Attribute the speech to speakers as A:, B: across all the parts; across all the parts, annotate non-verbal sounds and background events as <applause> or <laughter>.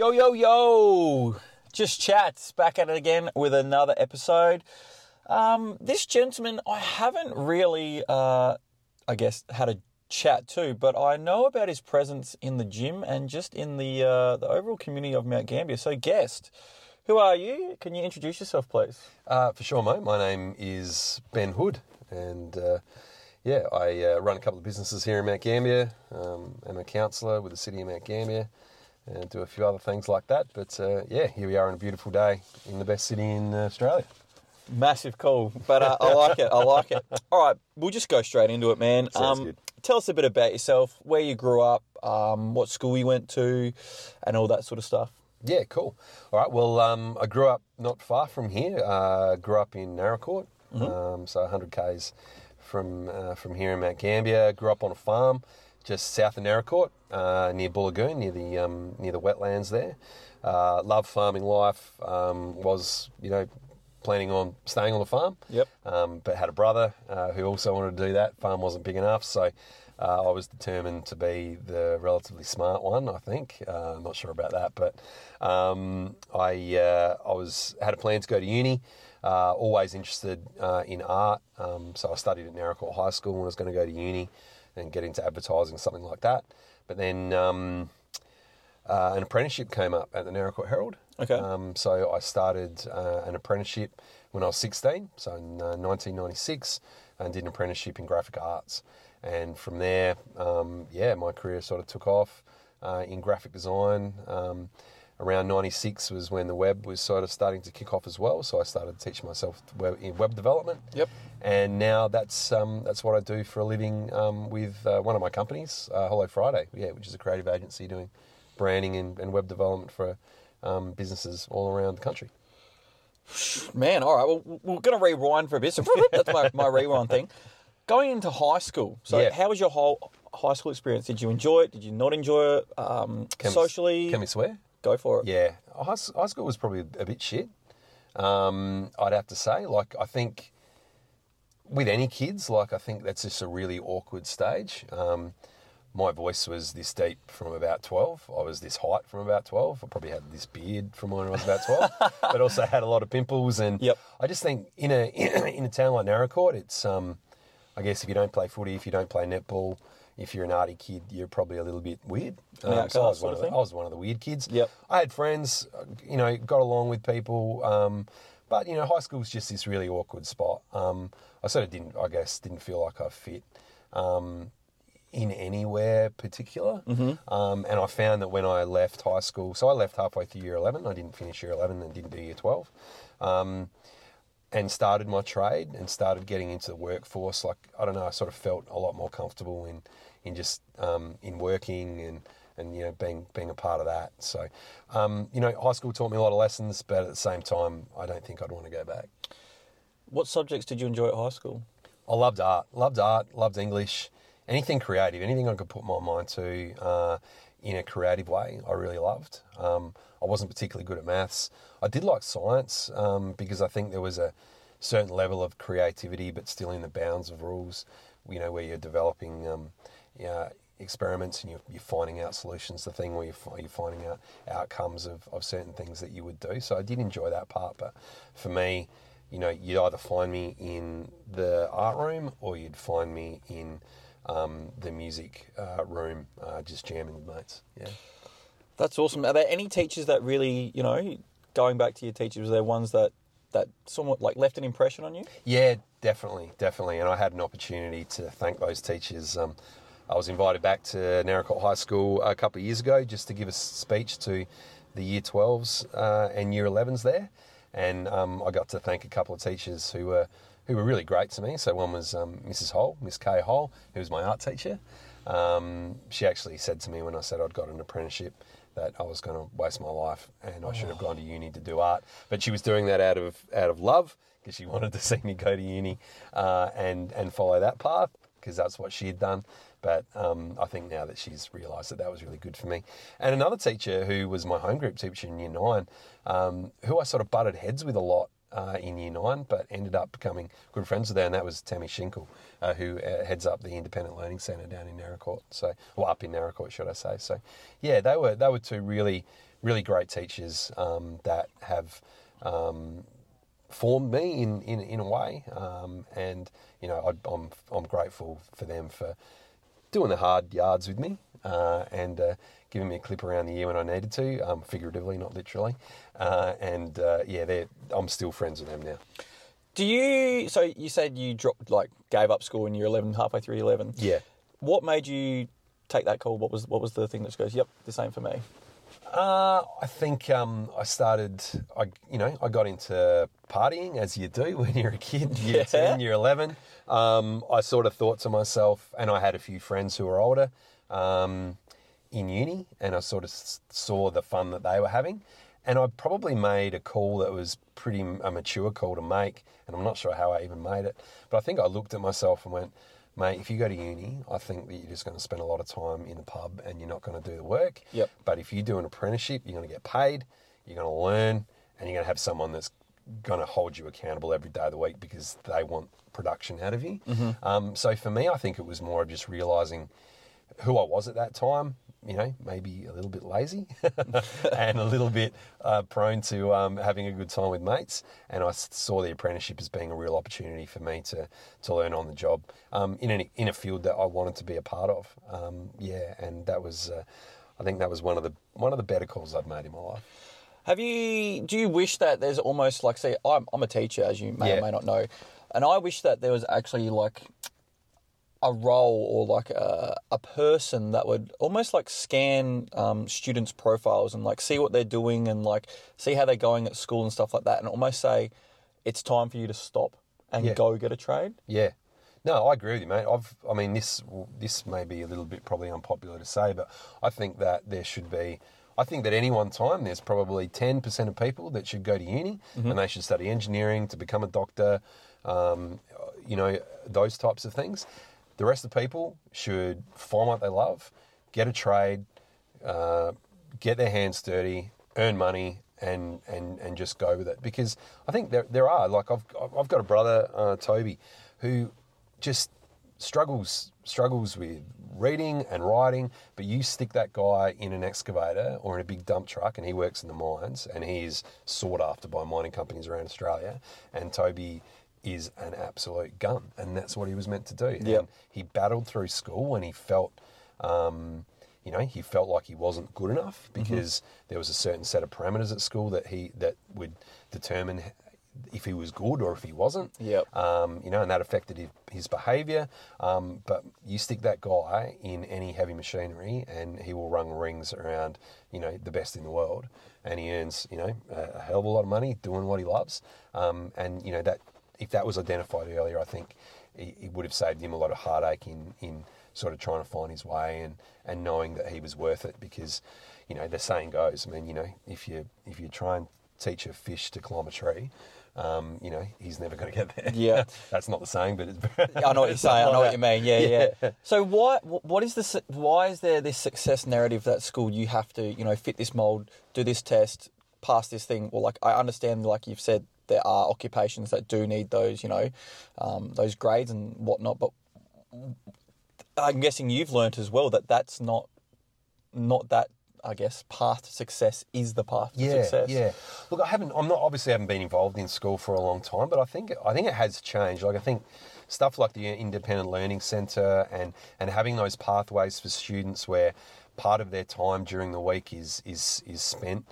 A: Yo, yo, yo! Just chats back at it again with another episode. Um, this gentleman, I haven't really, uh, I guess, had a chat to, but I know about his presence in the gym and just in the uh, the overall community of Mount Gambier. So, guest, who are you? Can you introduce yourself, please?
B: Uh, for sure, mate. My name is Ben Hood, and uh, yeah, I uh, run a couple of businesses here in Mount Gambier. Um, I'm a councillor with the City of Mount Gambier, and do a few other things like that. But uh, yeah, here we are on a beautiful day in the best city in Australia.
A: Massive call, but uh, I like it. I like it. <laughs> All right, we'll just go straight into it, man. Um. Tell us a bit about yourself, where you grew up, um, what school you went to, and all that sort of stuff.
B: Yeah, cool. All right. Well, um, I grew up not far from here. Uh, grew up in Naracoorte, um, so 100 k's from uh, from here in Mount Gambier. Grew up on a farm just south of Naracoorte, uh, near Bool Lagoon, near the um, near the wetlands there. Uh, love farming life. Um, was you know planning on staying on the farm.
A: Yep.
B: Um, but had a brother uh, who also wanted to do that. Farm wasn't big enough, so uh, I was determined to be the relatively smart one. I think. Uh, I'm not sure about that, but um, I uh, I was had a plan to go to uni. Uh, always interested uh, in art, um, so I studied at Naracoorte High School when I was going to go to uni and get into advertising, something like that. But then um, uh, an apprenticeship came up at the Naracoorte Herald.
A: Okay.
B: Um, so I started uh, an apprenticeship when I was 16, so in uh, 1996, and did an apprenticeship in graphic arts. And from there, um, yeah, my career sort of took off uh, in graphic design. Around 96 was when the web was sort of starting to kick off as well. So I started teaching myself web, in web development.
A: Yep.
B: And now that's um, that's what I do for a living um, with uh, one of my companies, uh, Hello Friday, yeah, which is a creative agency doing branding and, and web development for um, businesses all around the country.
A: Man, all right. Well, we're going to rewind for a bit. So <laughs> that's my, my rewind thing. Going into high school. So,
B: Yeah.
A: how was your whole high school experience? Did you enjoy it? Did you not enjoy it? Um,
B: Can we-
A: socially,
B: Can we swear?
A: Go for it.
B: Yeah, high, high school was probably a bit shit. Um, I'd have to say, like, I think with any kids, like, I think that's just a really awkward stage. Um, my voice was this deep from about 12. I was this height from about 12. I probably had this beard from when I was about 12, <laughs> but also had a lot of pimples. And
A: Yep.
B: I just think in a, <clears throat> in a town like Naracoorte, it's, um, I guess if you don't play footy, if you don't play netball, if you're an arty kid, you're probably a little bit weird. Um, so I was, one
A: of
B: of the. I was one of the weird kids.
A: Yep.
B: I had friends, you know, got along with people, um, but you know, high school was just this really awkward spot. Um, I sort of didn't, I guess, didn't feel like I fit um, in anywhere particular. Mm-hmm. Um, and I found that when I left high school, so I left halfway through year eleven. I didn't finish year eleven and didn't do year twelve. Um, and started my trade and started getting into the workforce. Like I don't know, I sort of felt a lot more comfortable in in just um, in working and and you know being being a part of that. So um, you know, high school taught me a lot of lessons, but at the same time, I don't think I'd want to go back.
A: What subjects did you enjoy at high school?
B: I loved art, loved art, loved English, anything creative, anything I could put my mind to uh, in a creative way. I really loved. Um, I wasn't particularly good at maths. I did like science um, because I think there was a certain level of creativity, but still in the bounds of rules. You know, where you're developing um, yeah, experiments and you're, you're finding out solutions. The thing where you're, you're finding out outcomes of, of certain things that you would do. So I did enjoy that part, but for me, you know, you'd either find me in the art room or you'd find me in um, the music uh, room, uh, just jamming with mates. Yeah.
A: That's awesome. Are there any teachers that really, you know, going back to your teachers, were there ones that that somewhat like left an impression on you?
B: Yeah, definitely, definitely. And I had an opportunity to thank those teachers. Um, I was invited back to Naracoorte High School a couple of years ago just to give a speech to the Year 12s uh, and Year 11s there, and um, I got to thank a couple of teachers who were who were really great to me. So one was um, Mrs. Hole, Miss Kay Hole, who was my art teacher. Um, she actually said to me when I said I'd got an apprenticeship that I was going to waste my life and I should have gone to uni to do art. But she was doing that out of out of love because she <laughs> wanted to see me go to uni uh, and and follow that path because that's what she had done. But um, I think now that she's realised that that was really good for me. And another teacher who was my home group teacher in year nine, um, who I sort of butted heads with a lot uh, in year nine, but ended up becoming good friends with her, and that was Tammy Schinkel, uh, who uh, heads up the Independent Learning Centre down in Naracoorte. So, well, up in Naracoorte, should I say? So, yeah, they were they were two really really great teachers um, that have. Um, formed me in, in, in a way, um, and you know I, I'm I'm grateful for them for doing the hard yards with me uh, and uh, giving me a clip around the ear when I needed to, um, figuratively, not literally. Uh, and uh, yeah, they're, I'm still friends with them now.
A: Do you? So you said you dropped, like, gave up school in year eleven, halfway through year eleven.
B: Yeah.
A: What made you take that call? What was what was the thing that goes, "Yep, the same for me"?
B: Uh, I think um, I started. I you know I got into partying as you do <laughs> when you're a kid, year
A: Yeah.
B: ten, year eleven. Um, I sort of thought to myself, and I had a few friends who were older um, in uni, and I sort of s- saw the fun that they were having, and I probably made a call that was pretty a mature call to make, and I'm not sure how I even made it, but I think I looked at myself and went. Mate, if you go to uni, I think that you're just going to spend a lot of time in the pub and you're not going to do the work.
A: Yep.
B: But if you do an apprenticeship, you're going to get paid, you're going to learn, and you're going to have someone that's going to hold you accountable every day of the week because they want production out of you. Um, so for me, I think it was more of just realizing who I was at that time. You know, maybe a little bit lazy <laughs> and a little bit uh, prone to um, having a good time with mates. And I saw the apprenticeship as being a real opportunity for me to to learn on the job um, in an, in a field that I wanted to be a part of. Um, yeah, and that was, uh, I think that was one of the one of the better calls I've made in my life.
A: Have you? Do you wish that there's almost like, say, I'm I'm a teacher, as you may
B: Yeah.
A: or may not know, and I wish that there was actually like a role or like a, a person that would almost like scan um, students' profiles and like see what they're doing and like see how they're going at school and stuff like that, and almost say it's time for you to stop and
B: Yeah.
A: go get a trade.
B: Yeah. No, I agree with you, mate. I've, I mean, this this may be a little bit probably unpopular to say, but I think that there should be. I think that any one time there's probably ten percent of people that should go to uni and they should study engineering to become a doctor, um, you know, those types of things. The rest of the people should find what they love, get a trade, uh, get their hands dirty, earn money, and, and, and just go with it. Because I think there, there are, like, I've, I've got a brother, uh, Toby, who just struggles struggles with reading and writing, but you stick that guy in an excavator or in a big dump truck and he works in the mines and he's sought after by mining companies around Australia. And Toby is an absolute gun, and that's what he was meant to do.
A: Yep.
B: And he battled through school and he felt um, you know, he felt like he wasn't good enough because there was a certain set of parameters at school that he that would determine if he was good or if he wasn't.
A: Yep.
B: Um, you know, and that affected his, his behaviour. Um, but you stick that guy in any heavy machinery, and he will run rings around, you know, the best in the world, and he earns, you know, a, a hell of a lot of money doing what he loves. Um, and you know that if that was identified earlier, I think it, it would have saved him a lot of heartache in in sort of trying to find his way and and knowing that he was worth it because, you know, the saying goes. I mean, you know, if you if you try and teach a fish to climb a tree. Um, you know, he's never going to get there.
A: Yeah. <laughs>
B: That's not the saying, but it's. <laughs>
A: I know what you're saying. I know what you mean. Yeah, yeah.
B: Yeah.
A: So why? What is the? Why is there this success narrative that school you have to, you know, fit this mold, do this test, pass this thing? Well, like I understand, like you've said, there are occupations that do need those, you know, um, those grades and whatnot. But I'm guessing you've learnt as well that that's not, not that. I guess path to success is the path to
B: yeah,
A: success.
B: Yeah. Look, I haven't. I'm not obviously haven't been involved in school for a long time, but I think I think it has changed. Like I think stuff like the Independent Learning Centre and and having those pathways for students where part of their time during the week is is is spent.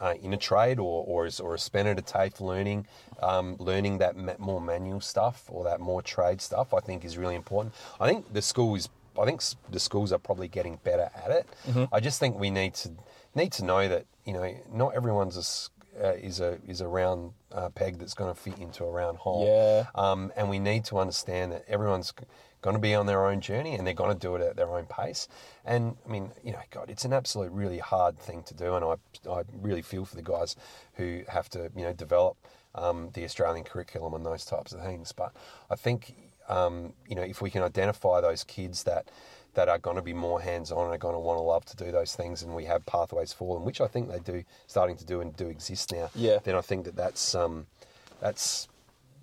B: Uh, in a trade or or is or spent at a TAFE learning, um, learning that more manual stuff or that more trade stuff, I think is really important. I think the school is I think the schools are probably getting better at it. I just think we need to need to know that you know not everyone's a uh, is a is a round uh, peg that's going to fit into a round hole.
A: Yeah.
B: Um, and we need to understand that everyone's going to be on their own journey and they're going to do it at their own pace. And I mean, you know, God, it's an absolute really hard thing to do, and I I really feel for the guys who have to you know develop um, the Australian curriculum and those types of things. But I think um, you know if we can identify those kids that that are going to be more hands-on and are going to want to love to do those things, and we have pathways for them, which I think they do starting to do and do exist now.
A: Yeah.
B: Then I think that that's um, that's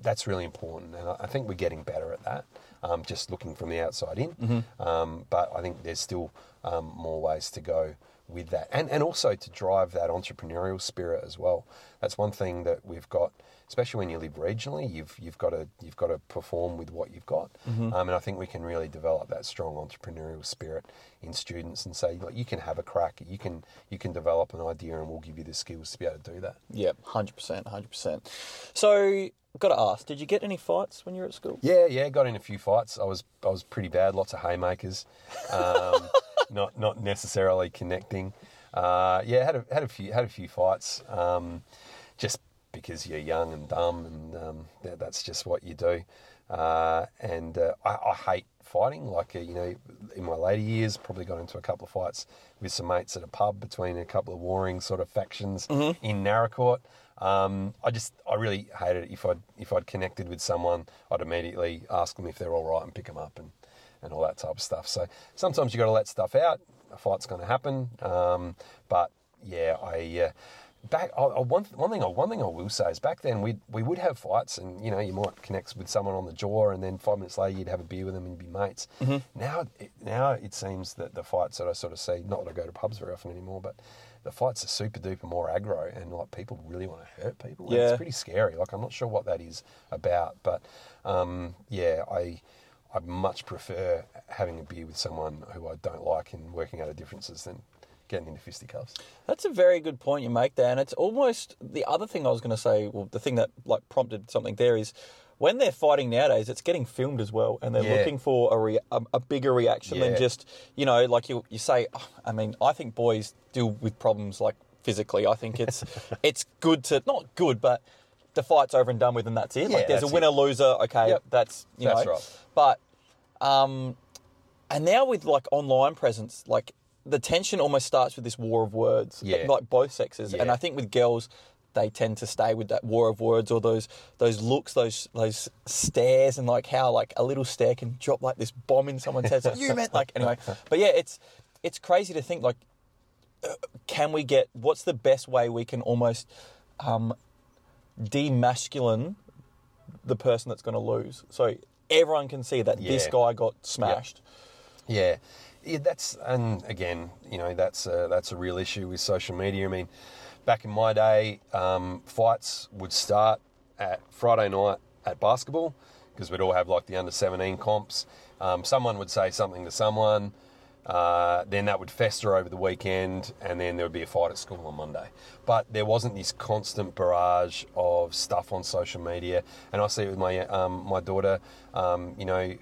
B: that's really important, and I think we're getting better at that. Um, just looking from the outside in, um, but I think there's still um, more ways to go with that, and and also to drive that entrepreneurial spirit as well. That's one thing that we've got, especially when you live regionally. You've you've got to you've got to perform with what you've got, um, and I think we can really develop that strong entrepreneurial spirit in students and say, look, you can have a crack, you can you can develop an idea, and we'll give you the skills to be able to do that.
A: Yeah, hundred percent, hundred percent. So, got to ask, did you get any fights when you were at school?
B: Yeah, yeah, got in a few fights. I was I was pretty bad. Lots of haymakers, um, <laughs> not not necessarily connecting. Uh, yeah, had a had a few had a few fights. Um, just because you're young and dumb, and um, that, that's just what you do. Uh, and uh, I, I hate fighting. Like uh, you know, in my later years, probably got into a couple of fights with some mates at a pub between a couple of warring sort of factions in Naracoorte. Um, I just I really hated it. If I'd if I'd connected with someone, I'd immediately ask them if they're all right and pick them up and and all that type of stuff. So sometimes you got to let stuff out. A fight's going to happen, um, but yeah, I. Uh, Back, I, I, one, one thing, I, one thing I will say is back then we we would have fights, and you know you might connect with someone on the jaw, and then five minutes later you'd have a beer with them and be mates. Now, it, now it seems that the fights that I sort of see, not that I go to pubs very often anymore, but the fights are super duper more aggro, and like people really want to hurt people. and
A: Yeah.
B: it's pretty scary. Like I'm not sure what that is about, but um, yeah, I I much prefer having a beer with someone who I don't like and working out the differences than getting into fisticuffs.
A: That's a very good point you make there, and it's almost the other thing I was going to say. Well, the thing that like prompted something there is when they're fighting nowadays, it's getting filmed as well, and they're
B: Yeah.
A: looking for a, rea- a a bigger reaction than just you know like you you say. "Oh, I mean, I think boys deal with problems like physically. I think it's <laughs> it's good to not good, but the fight's over and done with, and that's it.
B: Yeah,
A: like there's a winner
B: it.
A: loser. Okay,
B: Yep.
A: that's you
B: That's
A: know.
B: right.
A: But um, and now with like online presence, like the tension almost starts with this war of words.
B: Yeah.
A: Like both sexes. And I think with girls they tend to stay with that war of words or those those looks, those those stares and like how like a little stare can drop like this bomb in someone's head. So you meant like anyway. <laughs> But yeah, it's it's crazy to think like uh, can we get what's the best way we can almost um demasculine the person that's going to lose. So everyone can see that this guy got smashed.
B: Yeah, yeah, that's and again, you know, that's a, that's a real issue with social media. I mean, back in my day, um, fights would start at Friday night at basketball because we'd all have like the under seventeen comps. Um, someone would say something to someone. Uh, then that would fester over the weekend, and then there would be a fight at school on Monday. But there wasn't this constant barrage of stuff on social media, and I see it with my um, my daughter. Um, you know, you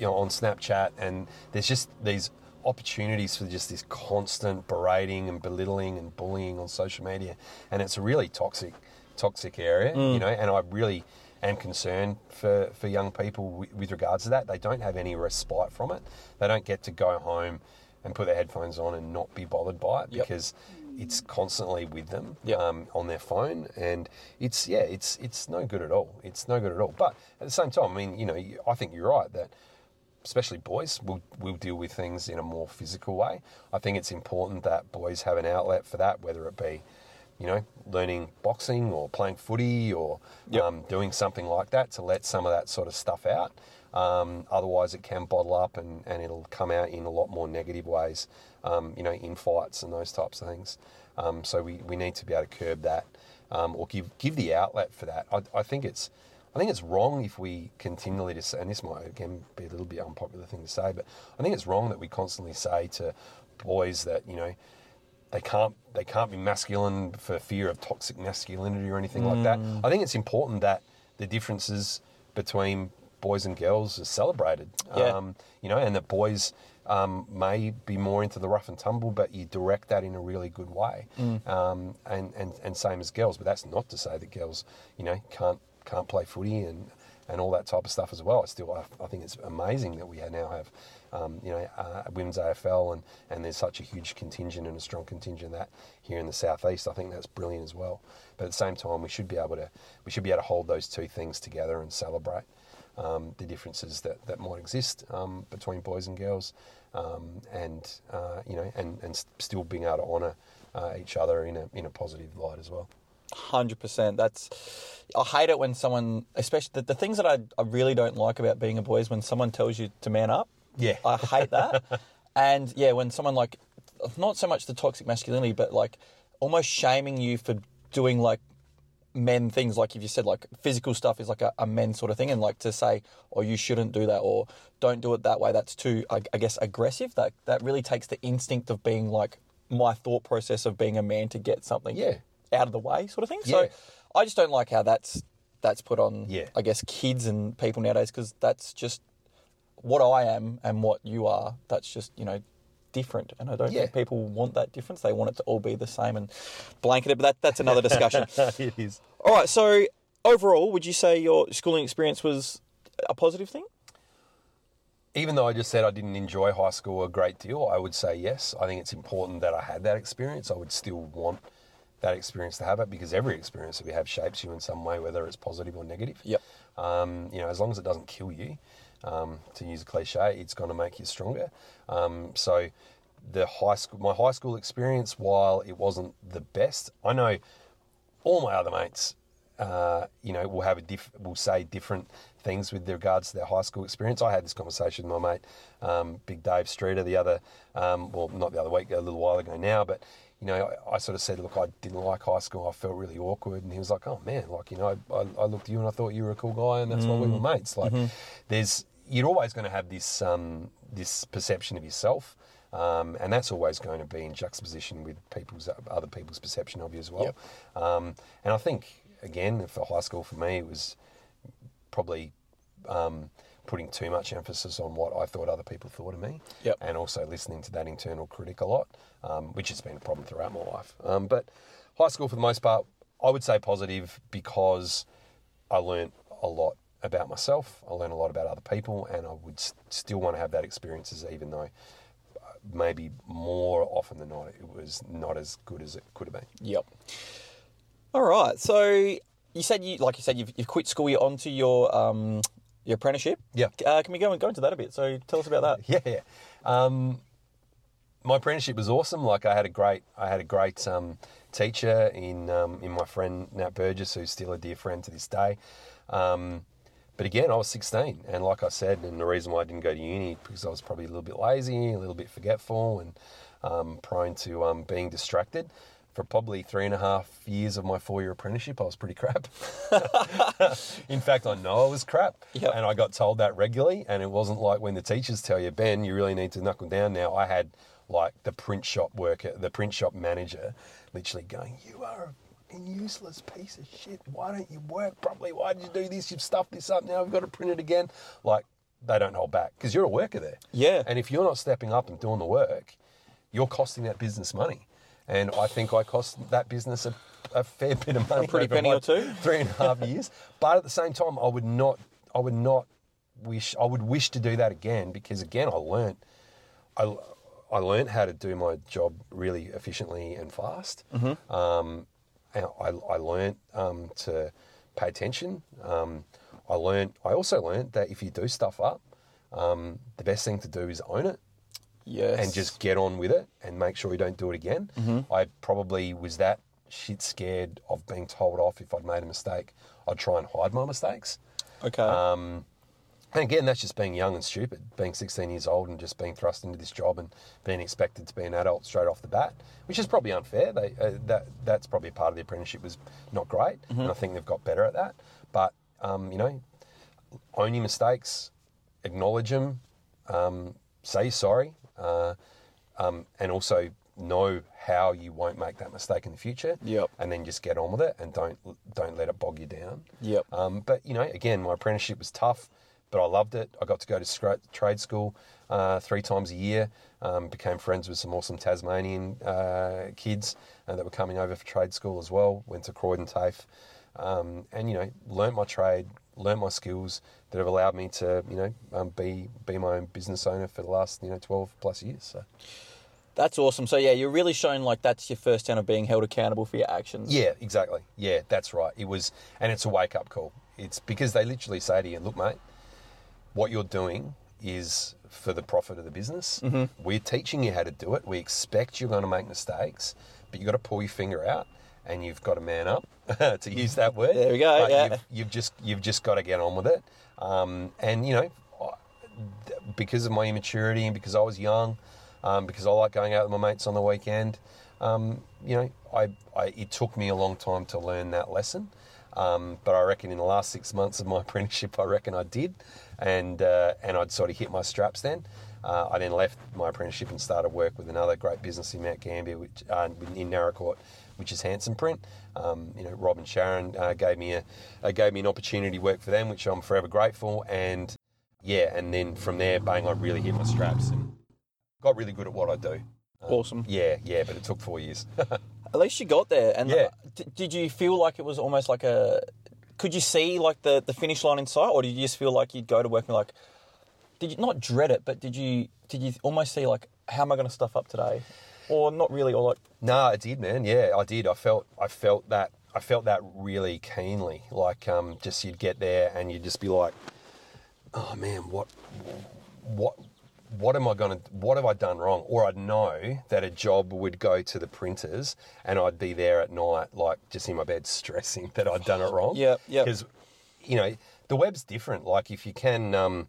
B: know, on Snapchat, and there's just these opportunities for just this constant berating and belittling and bullying on social media, and it's a really toxic, toxic area, you know. And I really am concerned for for young people with, with regards to that. They don't have any respite from it. They don't get to go home and put their headphones on and not be bothered by it
A: Yep.
B: because it's constantly with them
A: Yep.
B: um, on their phone, and it's yeah, it's it's no good at all. It's no good at all. But at the same time, I mean, you know, I think you're right that especially boys will will deal with things in a more physical way. I think it's important that boys have an outlet for that, whether it be, you know, learning boxing or playing footy or
A: Yep.
B: um, doing something like that to let some of that sort of stuff out. Um, otherwise, it can bottle up and, and it'll come out in a lot more negative ways, um, you know, in fights and those types of things. Um, so we, we need to be able to curb that um, or give give the outlet for that. I, I think it's I think it's wrong if we continually to say, and this might again be a little bit unpopular thing to say, but I think it's wrong that we constantly say to boys that you know they can't they can't be masculine for fear of toxic masculinity or anything like that. I think it's important that the differences between boys and girls are celebrated.
A: Yeah.
B: Um, you know, and that boys um, may be more into the rough and tumble, but you direct that in a really good way. Um, and, and and same as girls, but that's not to say that girls, you know, can't can't play footy and and all that type of stuff as well. I still, I, I think it's amazing that we now have, um, you know, uh, women's AFL and, and there's such a huge contingent and a strong contingent that here in the southeast. I think that's brilliant as well. But at the same time, we should be able to, we should be able to hold those two things together and celebrate um, the differences that, that might exist um, between boys and girls, um, and uh, you know, and, and still being able to honour uh, each other in a in a positive light as well.
A: Hundred percent. That's. I hate it when someone, especially the, the things that I, I really don't like about being a boy is when someone tells you to man up.
B: Yeah.
A: I hate that. <laughs> and yeah, when someone like, not so much the toxic masculinity, but like almost shaming you for doing like men things like if you said like physical stuff is like a, a men sort of thing and like to say oh you shouldn't do that or don't do it that way that's too I, I guess aggressive that that really takes the instinct of being like my thought process of being a man to get something
B: Yeah.
A: Out of the way sort of thing
B: Yeah.
A: so I just don't like how that's that's put on
B: Yeah.
A: I guess kids and people nowadays because that's just what I am and what you are that's just you know different and I don't
B: Yeah.
A: think people want that difference they want it to all be the same and blanket it but that, that's another discussion <laughs>
B: it is.
A: all right. So overall, would you say your schooling experience was a positive thing?
B: Even though I just said I didn't enjoy high school a great deal, I would say yes. I think it's important that I had that experience. I would still want that experience to have it because every experience that we have shapes you in some way, whether it's positive or negative.
A: Yep.
B: Um, you know, as long as it doesn't kill you, um, to use a cliche, it's going to make you stronger. Um, so, the high school, my high school experience, while it wasn't the best, I know all my other mates, uh, you know, will have a diff, will say different things with regards to their high school experience. I had this conversation with my mate, um, Big Dave Streeter, the other, um, well, not the other week, a little while ago now, but you know, I, I sort of said, look, I didn't like high school. I felt really awkward, and he was like, oh man, like you know, I, I, looked at you and I thought you were a cool guy, and that's why we were mates. Like, there's you're always going to have this um, this perception of yourself. Um, and that's always going to be in juxtaposition with people's other people's perception of you as well. Um, and I think again, for high school for me, it was probably um, putting too much emphasis on what I thought other people thought of me,
A: Yep.
B: and also listening to that internal critic a lot, um, which has been a problem throughout my life. Um, but high school, for the most part, I would say positive because I learned a lot about myself. I learned a lot about other people, and I would s- still want to have that experiences, even though uh, maybe more often than not it was not as good as it could have been.
A: Yep. All right. So you said you, like you said, you've, you've quit school. You're onto your um, your apprenticeship.
B: Yeah.
A: Uh, can we go and go into that a bit? So tell us about that. <laughs>
B: Yeah, yeah. Um, my apprenticeship was awesome. Like I had a great, I had a great um, teacher in um, in my friend Nat Burgess, who's still a dear friend to this day. Um, but again, I was 16, and like I said, and the reason why I didn't go to uni because I was probably a little bit lazy, a little bit forgetful, and um, prone to um, being distracted. For probably three and a half years of my four-year apprenticeship, I was pretty crap. <laughs> In fact, I know I was crap,
A: Yep.
B: and I got told that regularly. And it wasn't like when the teachers tell you, Ben, you really need to knuckle down now. I had like the print shop worker, the print shop manager, literally going, "You are a useless piece of shit. Why don't you work properly? Why did you do this? You've stuffed this up. Now we've got to print it again." Like they don't hold back because you're a worker there.
A: Yeah.
B: And if you're not stepping up and doing the work, you're costing that business money. And I think I cost that business a, a fair bit of money.
A: pretty penny or two.
B: Three and a half <laughs> years. But at the same time, I would not. I would not wish. I would wish to do that again because again, I learnt. I, I learned how to do my job really efficiently and fast.
A: Mm-hmm.
B: Um, and I, I learned um, to pay attention. Um, I learned. I also learned that if you do stuff up, um, the best thing to do is own it
A: Yes.
B: and just get on with it and make sure you don't do it again. I probably was that shit scared of being told off if I'd made a mistake. I'd try and hide my mistakes.
A: okay.
B: Um, and again, that's just being young and stupid, being 16 years old and just being thrust into this job and being expected to be an adult straight off the bat, which is probably unfair. They, uh, that that's probably a part of the apprenticeship was not great, and I think they've got better at that. But um, you know, own your mistakes, acknowledge them, um, say sorry, uh, um, and also know how you won't make that mistake in the future.
A: Yep.
B: And then just get on with it and don't don't let it bog you down.
A: Yep.
B: Um, but you know, again, my apprenticeship was tough, but I loved it. I got to go to trade school uh, three times a year. Um, became friends with some awesome Tasmanian uh, kids uh, that were coming over for trade school as well. Went to Croydon TAFE, um, and you know, learnt my trade, learnt my skills that have allowed me to you know um, be be my own business owner for the last you know twelve plus years. So
A: That's awesome. So yeah, you're really showing like that's your first time of being held accountable for your actions.
B: Yeah, exactly. Yeah, that's right. It was, and it's a wake up call. It's because they literally say to you, "Look, mate, what you're doing is for the profit of the business. We're teaching you how to do it. We expect you're going to make mistakes, but you've got to pull your finger out and you've got to man up <laughs> to use that word.
A: There we go,
B: But
A: yeah.
B: You've, you've just you've just got to get on with it. Um, and you know, because of my immaturity and because I was young, um, because I like going out with my mates on the weekend, um, you know, I, I it took me a long time to learn that lesson. Um, but I reckon in the last six months of my <laughs> apprenticeship, I reckon I did, and uh, and I'd sort of hit my straps then. Uh, I then left my apprenticeship and started work with another great business in Mount Gambier, which uh, in Naracoorte, which is Hanson Print. Um, you know, Rob and Sharon uh, gave me a uh, gave me an opportunity to work for them, which I'm forever grateful. And yeah, and then from there, bang, I really hit my straps and got really good at what I do.
A: Awesome.
B: Yeah, yeah, but it took four years. <laughs>
A: At least you got there. And
B: Yeah.
A: d- did you feel like it was almost like a? Could you see like the the finish line in sight, or did you just feel like you'd go to work and be like, did you not dread it, but did you did you almost see like, how am I going to stuff up today, or not really, or like,
B: No, I did, man. Yeah, I did. I felt I felt that I felt that really keenly. Like um, just you'd get there and you'd just be like, oh man, what what what am I going to what have I done wrong? Or I'd know that a job would go to the printers and I'd be there at night, like just in my bed, <laughs> stressing that I'd done it wrong.
A: Yep, yep.
B: Because you know the web's different. Like if you can um,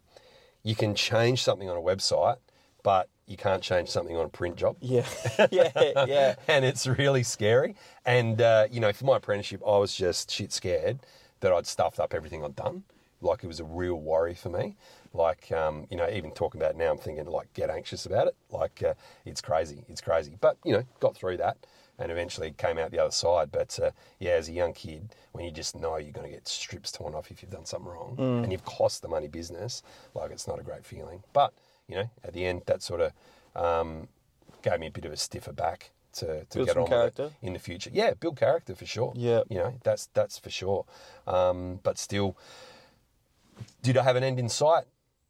B: you can change something on a website, but you can't change something on a print job
A: yeah, <laughs> <laughs> yeah, yeah,
B: and it's really scary. And uh, you know, for my apprenticeship, I was just shit scared that I'd stuffed up everything I'd done. Like it was a real worry for me. Like um, you know, even talking about it now, I'm thinking like get anxious about it. Like uh, it's crazy, it's crazy. But you know, got through that and eventually came out the other side. But uh, yeah, as a young kid, when you just know you're going to get strips torn off if you've done something wrong and you've cost the money business, like it's not a great feeling. But you know, at the end, that sort of um, gave me a bit of a stiffer back to, to
A: Build
B: get on
A: character.
B: in the future. Yeah, build character for sure.
A: Yeah.
B: you know that's that's for sure. Um, but still, did I have an end in sight?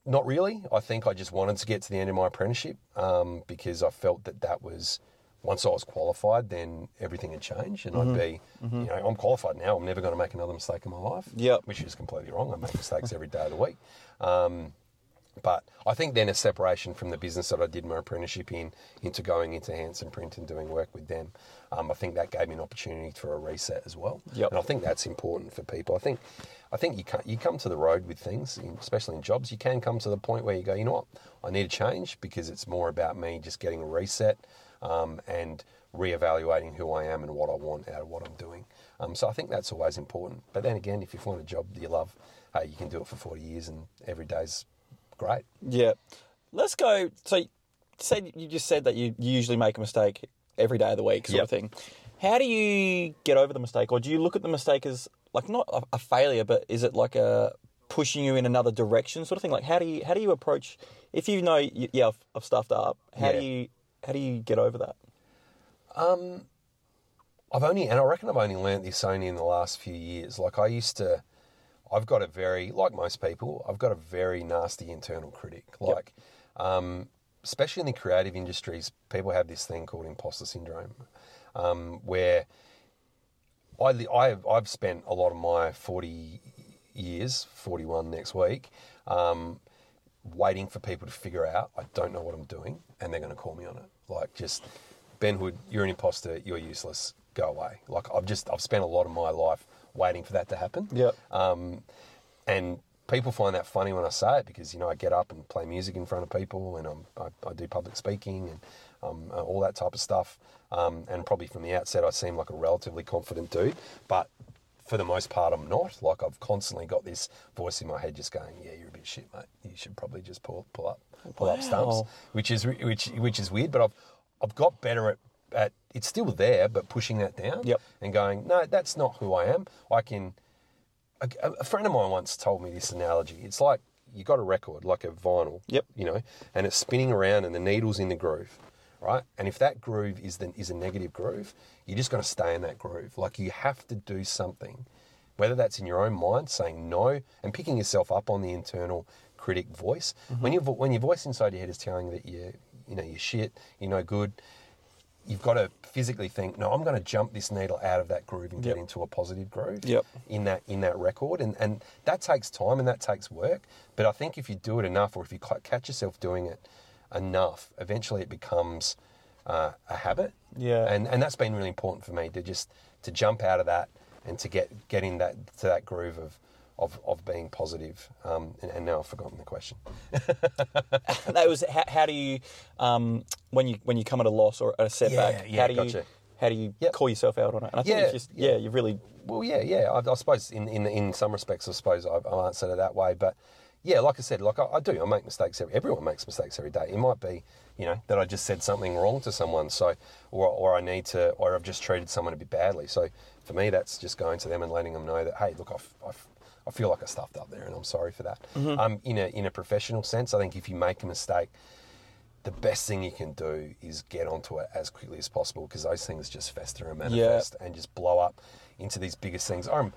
B: Not really. I think I just wanted to get to the end of my apprenticeship um, because I felt that that was once I was qualified, then everything had changed, and
A: Mm-hmm.
B: I'd be, you know, I'm qualified now. I'm never going to make another mistake in my life.
A: Yep.
B: which is completely wrong. I make mistakes every day of the week. Um, but I think then a separation from the business that I did my apprenticeship in into going into Hanson Print and doing work with them, um, I think that gave me an opportunity for a reset as well.
A: Yep.
B: And I think that's important for people. I think, I think you can you come to the road with things, especially in jobs. You can come to the point where you go, you know what, I need a change because it's more about me just getting a reset um, and reevaluating who I am and what I want out of what I'm doing. Um, so I think that's always important. But then again, if you find a job that you love, hey, you can do it for 40 years and every day's great.
A: yeah. Let's go. So, say you just said that you, you usually make a mistake every day of the week, sort of thing. How do you get over the mistake, or do you look at the mistake as like not a, a failure, but is it like a pushing you in another direction, sort of thing? Like how do you how do you approach if you know y- yeah I've, I've stuffed up? How do you how do you get over that?
B: Um, I've only, and I reckon I've only learnt this only in the last few years. Like I used to, I've got a very, like most people, I've got a very nasty internal critic. Like, um, especially in the creative industries, people have this thing called imposter syndrome, um, where I, I've, I've spent a lot of my 40 years, 41 next week, um, waiting for people to figure out I don't know what I'm doing and they're going to call me on it. Like just Ben Hood, you're an imposter, you're useless, go away. Like I've just I've spent a lot of my life waiting for that to happen.
A: Yeah.
B: Um, and people find that funny when I say it because you know I get up and play music in front of people and I'm, I, I do public speaking and um, uh, all that type of stuff. Um, and probably from the outset I seem like a relatively confident dude, but for the most part I'm not. Like I've constantly got this voice in my head just going, "Yeah, you're a bit shit, mate. You should probably just pull pull up pull up stumps," which is which which is weird. But I've I've got better at at it's still there, but pushing that down
A: Yep.
B: and going, "No, that's not who I am. I can." a, a friend of mine once told me this analogy. It's like you got a record, like a vinyl.
A: Yep.
B: You know, and it's spinning around, and the needle's in the groove, right? And if that groove is the, is a negative groove, you're just going to stay in that groove. Like you have to do something, whether that's in your own mind, saying no, and picking yourself up on the internal critic voice. Mm-hmm. When your when your voice inside your head is telling you that you you know you're shit, you're no good. You've got to physically think, no, I'm going to jump this needle out of that groove and get
A: Yep.
B: into a positive groove
A: Yep.
B: in that in that record, and and that takes time and that takes work. But I think if you do it enough, or if you ca- catch yourself doing it enough, eventually it becomes uh, a habit.
A: Yeah.
B: and and that's been really important for me to just to jump out of that and to get get in that to that groove of of, of being positive. Um, and, and now I've forgotten the question. <laughs>
A: that was how, how do you um, when you when you come at a loss or a setback?
B: Yeah, yeah,
A: how do you
B: gotcha.
A: how do you
B: Yep.
A: call yourself out on it? And I think
B: Yeah,
A: it's just yeah,
B: yeah.
A: you really
B: Well, yeah, yeah. I, I suppose in, in in some respects, I suppose I've, I've answered it that way. But yeah, like I said, like I, I do, I make mistakes. Every, everyone makes mistakes every day. It might be, you know, that I just said something wrong to someone, so or or I need to, or I've just treated someone a bit badly. So for me, that's just going to them and letting them know that, hey, look, I've, I've I feel like I stuffed up there, and I'm sorry for that. Um, in a in a professional sense, I think if you make a mistake, the best thing you can do is get onto it as quickly as possible because those things just fester and manifest and just blow up into these biggest things. I, rem-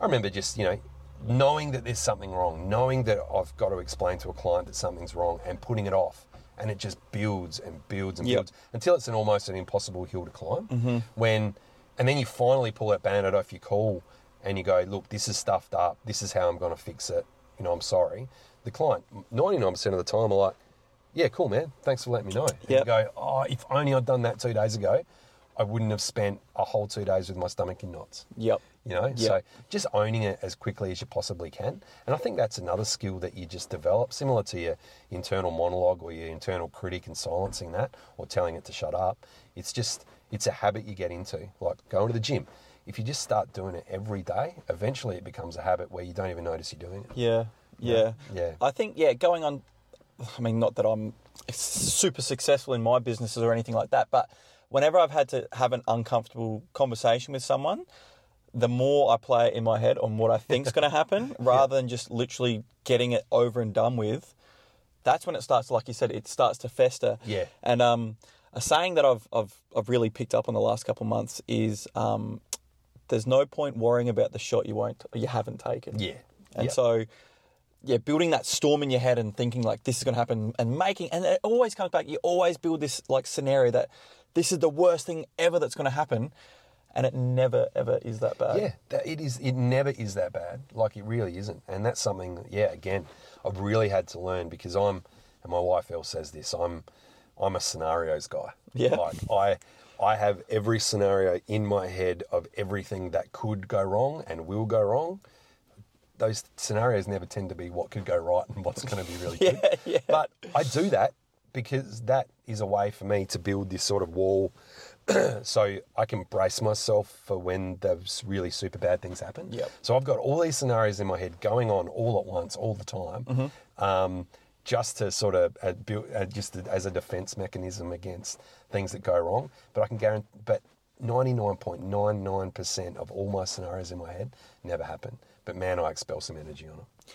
B: I remember just, you know, knowing that there's something wrong, knowing that I've got to explain to a client that something's wrong and putting it off. And it just builds and builds and
A: Yep.
B: builds until it's an almost an impossible hill to climb. When, and then you finally pull that bandit off your call and you go, look, this is stuffed up. This is how I'm going to fix it. You know, I'm sorry. The client, 99% of the time, are like, yeah, cool, man. Thanks for letting me know. And
A: Yep.
B: you go, oh, if only I'd done that two days ago, I wouldn't have spent a whole two days with my stomach in knots.
A: yep.
B: You know,
A: Yep.
B: so just owning it as quickly as you possibly can. And I think that's another skill that you just develop, similar to your internal monologue or your internal critic and silencing that or telling it to shut up. It's just, it's a habit you get into, like going to the gym. If you just start doing it every day, eventually it becomes a habit where you don't even notice you're doing it.
A: Yeah, yeah,
B: Yeah.
A: I think yeah, going on. I mean, not that I'm super successful in my businesses or anything like that, but whenever I've had to have an uncomfortable conversation with someone, the more I play it in my head on what I think's going to happen, <laughs> rather than just literally getting it over and done with, that's when it starts. Like you said, it starts to fester.
B: Yeah.
A: And um, a saying that I've I've I've really picked up on the last couple of months is um, there's no point worrying about the shot you won't you haven't taken.
B: Yeah.
A: And
B: Yeah.
A: so, yeah, building that storm in your head and thinking like this is going to happen and making, and it always comes back. You always build this like scenario that this is the worst thing ever that's going to happen, and it never ever is that bad.
B: Yeah, that it is. It never is that bad. Like it really isn't, and that's something. that, Yeah, again, I've really had to learn because I'm, and my wife Elle says this. I'm, I'm a scenarios guy.
A: Yeah.
B: Like I, I have every scenario in my head of everything that could go wrong and will go wrong. Those scenarios never tend to be what could go right and what's going to be really <laughs> good.
A: Yeah, yeah.
B: But I do that because that is a way for me to build this sort of wall <clears throat> so I can brace myself for when those really super bad things happen.
A: Yep.
B: So I've got all these scenarios in my head going on all at once, all the time,
A: Mm-hmm.
B: um, just to sort of uh, build, uh, just as a defense mechanism against things that go wrong. But I can guarantee, but 99.99% of all my scenarios in my head never happen. But man, I expel some energy on it.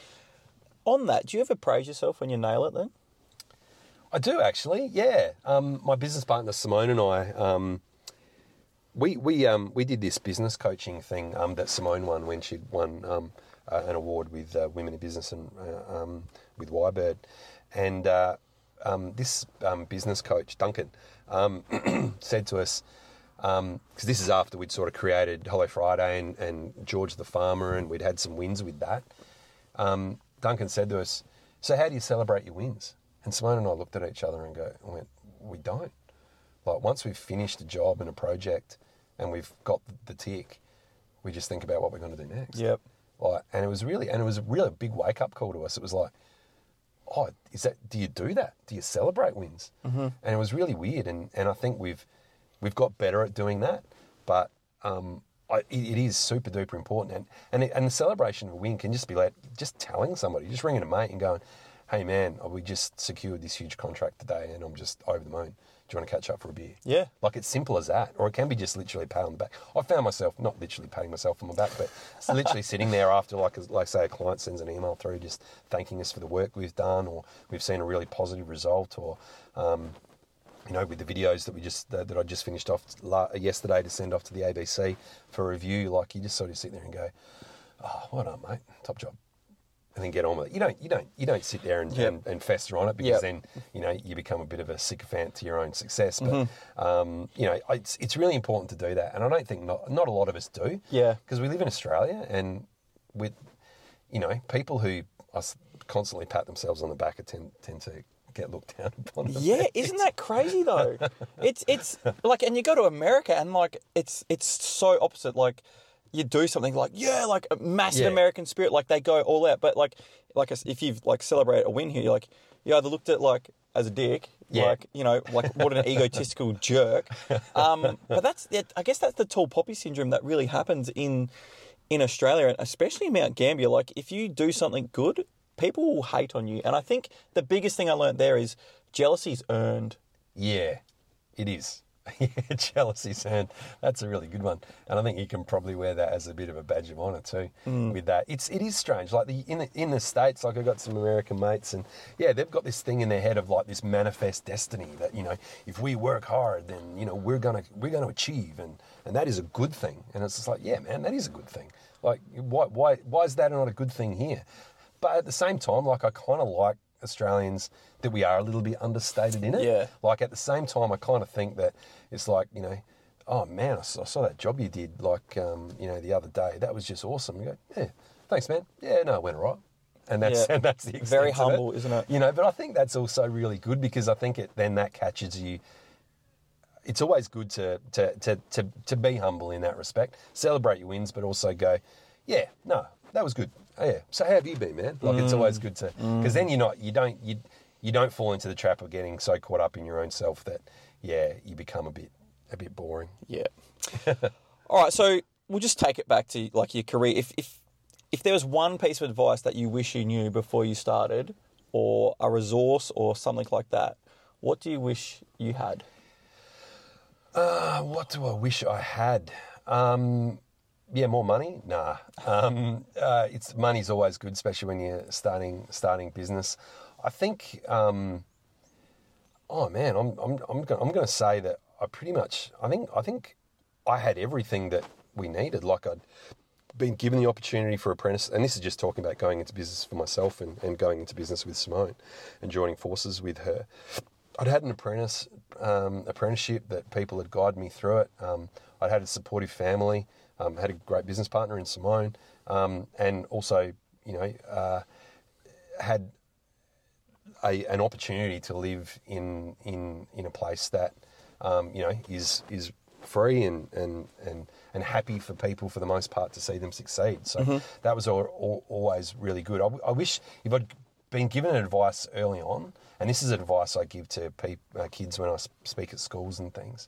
A: On that, do you ever praise yourself when you nail it? Then.
B: I do actually, yeah. Um, my business partner Simone and I, um, we we um, we did this business coaching thing um, that Simone won when she won um, uh, an award with uh, Women in Business and uh, um, with Ybird, and uh, um, this um, business coach Duncan um, <clears throat> said to us. Because this is after we'd sort of created Hello Friday and, and George the Farmer, and we'd had some wins with that um, Duncan said to us, "So how do you celebrate your wins?" And Simone and I looked at each other and go, and went, "We don't. Like once we've finished a job and a project, and we've got the tick, we just think about what we're going to do next."
A: Yep.
B: Like, and it was really, and it was really a big wake up call to us. It was like, "Oh, is that? Do you do that? Do you celebrate wins?" Mm-hmm. And it was really weird. And and I think we've we've got better at doing that, but um, I, it, is super duper important. And and, it, and the celebration of a win can just be like just telling somebody, just ringing a mate and going, "Hey man, we just secured this huge contract today, and I'm just over the moon. Do you want to catch up for a beer?"
A: Yeah.
B: Like it's simple as that, or it can be just literally pat on the back. I found myself not literally patting myself on the back, but it's literally sitting there after, like, like say, a client sends an email through, just thanking us for the work we've done, or we've seen a really positive result, or um, you know, with the videos that we just that, that I just finished off la- yesterday to send off to the ABC for review. Like, you just sort of sit there and go, "Oh, well done, mate, top job." And then get on with it. You don't, you don't, you don't sit there and,
A: Yep.
B: and, and fester on it because
A: Yep.
B: then you know you become a bit of a sycophant to your own success. But
A: Mm-hmm.
B: um, you know, it's it's really important to do that, and I don't think not not a lot of us do.
A: Yeah.
B: because we live in Australia, and with you know people who us- constantly pat themselves on the back tend tend to get looked down upon. <laughs>
A: Yeah, isn't that crazy though? <laughs> It's it's like, and you go to America and like it's it's so opposite. Like you do something like yeah, like a massive
B: Yeah.
A: American spirit, like they go all out. But like like if you've like celebrated a win here, you're like you either looked at like as a dick,
B: Yeah.
A: like you know, like what an <laughs> egotistical jerk. Um, but that's I guess that's the tall poppy syndrome that really happens in in Australia and especially Mount Gambier. Like if you do something good, people will hate on you. And I think the biggest thing I learned there is jealousy's earned.
B: Yeah, it is. <laughs> yeah, jealousy, and that's a really good one. And I think you can probably wear that as a bit of a badge of honour too. Hmm. With that, it's it is strange. Like the in the, in the states, like I've got some American mates, and yeah, they've got this thing in their head of like this manifest destiny that you know, if we work hard, then you know we're gonna we're gonna achieve, and and that is a good thing. And it's just like, yeah, man, that is a good thing. Like, why why why is that not a good thing here? But at the same time, like I kind of like Australians that we are a little bit understated in it.
A: Yeah.
B: Like at the same time, I kind of think that it's like you know, oh man, I saw, I saw that job you did like um, you know the other day. That was just awesome. You go, yeah, thanks, man. Yeah, no, it went all right. And that's
A: Yeah. <laughs>
B: and that's the
A: Very humble, isn't it?
B: You know, but I think that's also really good because I think it then that catches you. It's always good to to to to, to be humble in that respect. Celebrate your wins, but also go, yeah, no, that was good. Oh, yeah. So how have you been, man? Like it's always good to because then you're not you don't you you don't fall into the trap of getting so caught up in your own self that yeah you become a bit a bit boring.
A: Yeah. <laughs> All right, so we'll just take it back to like your career. If if if there was one piece of advice that you wish you knew before you started, or a resource or something like that, what do you wish you had?
B: Uh, what do I wish I had? Um, yeah, more money? Nah. Um, uh, it's money's always good, especially when you're starting starting business. I think. Um, oh man, I'm I'm I'm going I'm going to say that I pretty much I think I think I had everything that we needed. Like I'd been given the opportunity for apprentice, and this is just talking about going into business for myself and, and going into business with Simone and joining forces with her. I'd had an apprentice um, apprenticeship that people had guided me through it. Um, I'd had a supportive family, um, had a great business partner in Simone, um, and also you know uh, had a, an opportunity to live in in in a place that um, you know is is free and, and and and happy for people for the most part to see them succeed. So that was al al always really good. I wish if I'd been given advice early on, and this is advice I give to peop uh, kids when I speak at schools and things,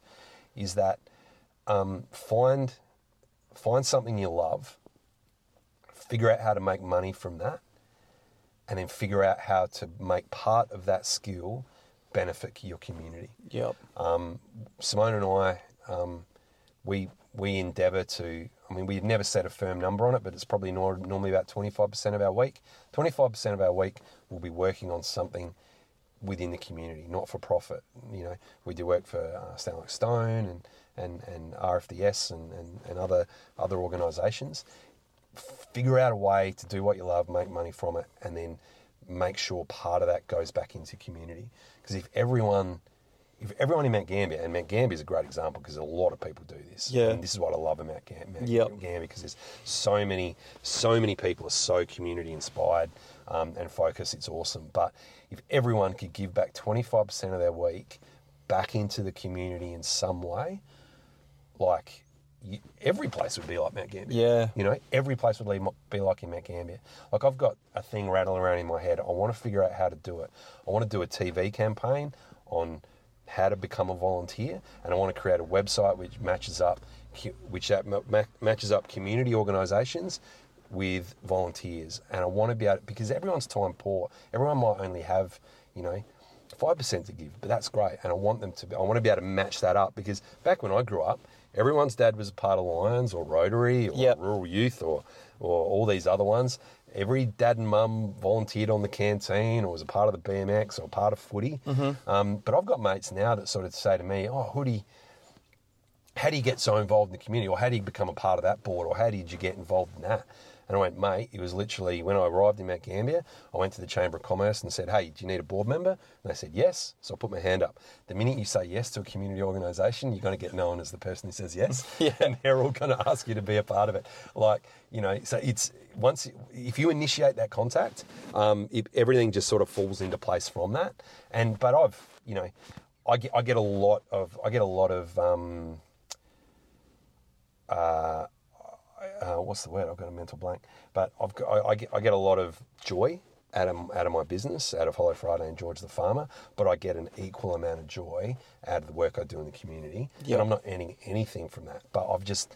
B: is that um, find find something you love, figure out how to make money from that, and then figure out how to make part of that skill benefit your community.
A: Yep.
B: Um, Simone and I, um, we we endeavour to. I mean, we've never set a firm number on it, but it's probably nor- normally about twenty five percent of our week. Twenty five percent of our week will be working on something within the community, not for profit. You know, we do work for uh, Stand Like Stone and and and RFDS and and, and other other organisations. Figure out a way to do what you love, make money from it, and then make sure part of that goes back into community. Because if everyone if everyone in Mount Gambier, and Mount Gambier is a great example because a lot of people do this.
A: Yeah.
B: And this is what I love about Mount, Mount
A: Yep.
B: Gambier because there's so many, so many people are so community inspired um, and focused. It's awesome. But if everyone could give back 25% of their week back into the community in some way, like you, every place would be like Mount Gambier.
A: Yeah.
B: You know, every place would be- like in Mount Gambier. Like I've got a thing rattling around in my head. I want to figure out how to do it. I want to do a TV campaign on how to become a volunteer, and I want to create a website which matches up, which that ma- ma- matches up community organisations with volunteers. And I want to be able to, because everyone's time poor. Everyone might only have, you know. Five percent to give, but that's great, and I want them to. Be, I want to be able to match that up because back when I grew up, everyone's dad was a part of Lions or Rotary or
A: Yep.
B: rural youth or or all these other ones. Every dad and mum volunteered on the canteen or was a part of the BMX or part of footy. Um, but I've got mates now that sort of say to me, "Oh, Hoodie, how do you get so involved in the community, or how do you become a part of that board, or how did you get involved in that? And I went, mate, it was literally when I arrived in Mount Gambier, I went to the Chamber of Commerce and said, hey, do you need a board member? And they said, yes. So I put my hand up. The minute you say yes to a community organisation, you're going to get known as the person who says yes. <laughs>
A: Yeah.
B: And they're all going to ask you to be a part of it. Like, you know, so it's once, if you initiate that contact, um, it, everything just sort of falls into place from that. And, but I've, you know, I get, I get a lot of, I get a lot of, um, uh, uh, what's the word? I've got a mental blank. But I've got, I, I, get, I get a lot of joy out of, out of my business, out of Hello Friday and George the Farmer, but I get an equal amount of joy out of the work I do in the community.
A: Yeah.
B: And I'm not earning anything from that. But I've just,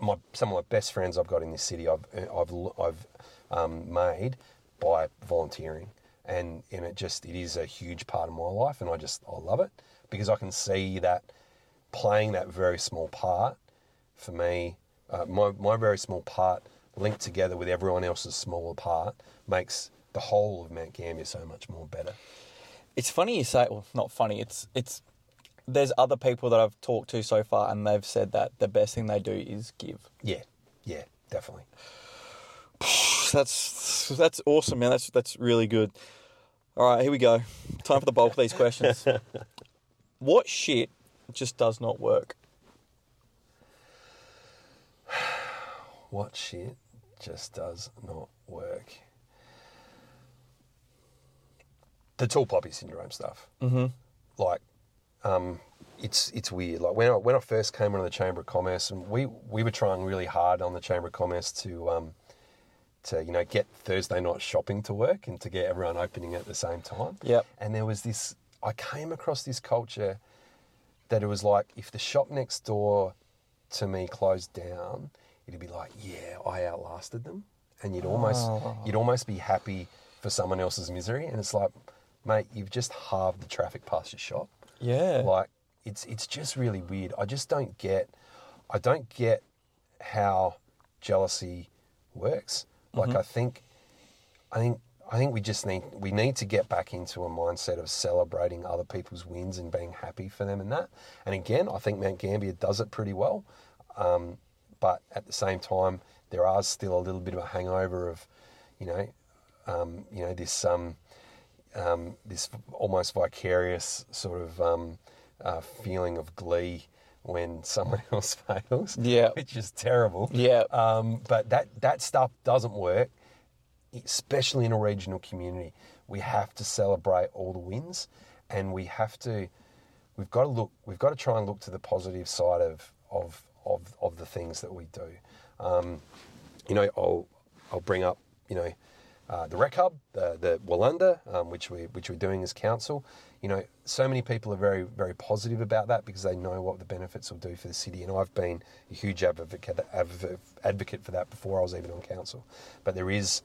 B: my, some of my best friends I've got in this city, I've, I've, I've um, made by volunteering. And, and it just, it is a huge part of my life. And I just, I love it because I can see that playing that very small part for me, uh, my, my very small part linked together with everyone else's smaller part makes the whole of Mount Gambier so much more better.
A: It's funny you say. Well, not funny. It's it's. There's other people that I've talked to so far, and they've said that the best thing they do is give.
B: Yeah, yeah, definitely. <sighs>
A: That's that's awesome, man. That's that's really good. All right, here we go. Time for the bulk of these questions. <laughs> what shit just does not work?
B: What shit just does not work? The tall poppy syndrome stuff. Mm-hmm. Like, um, it's it's weird. Like when I, when I first came into the Chamber of Commerce, and we we were trying really hard on the Chamber of Commerce to um, to you know get Thursday night shopping to work and to get everyone opening at the same time.
A: Yep.
B: And there was this. I came across this culture that it was like if the shop next door to me closed down, it'd be like, yeah, I outlasted them, and you'd almost you'd almost be happy for someone else's misery, and it's like, mate, you've just halved the traffic past your shop.
A: Yeah.
B: Like it's it's just really weird. I just don't get I don't get how jealousy works. Like I think I think I think we just need we need to get back into a mindset of celebrating other people's wins and being happy for them and that. And again, I think Mount Gambier does it pretty well. Um, but at the same time, there are still a little bit of a hangover of, you know, um, you know this um, um, this almost vicarious sort of um, uh, feeling of glee when <laughs> someone else fails.
A: Yeah.
B: which is terrible.
A: Yeah.
B: Um, but that that stuff doesn't work, especially in a regional community. We have to celebrate all the wins, and we have to. We've got to look. We've got to try and look to the positive side of of of, of the things that we do. Um, you know, I'll I'll bring up. You know. Uh, the Rec Hub, the, the Wulanda, um, which we which we're doing as council, you know, so many people are very very positive about that because they know what the benefits will do for the city, and I've been a huge advocate advocate, advocate for that before I was even on council. But there is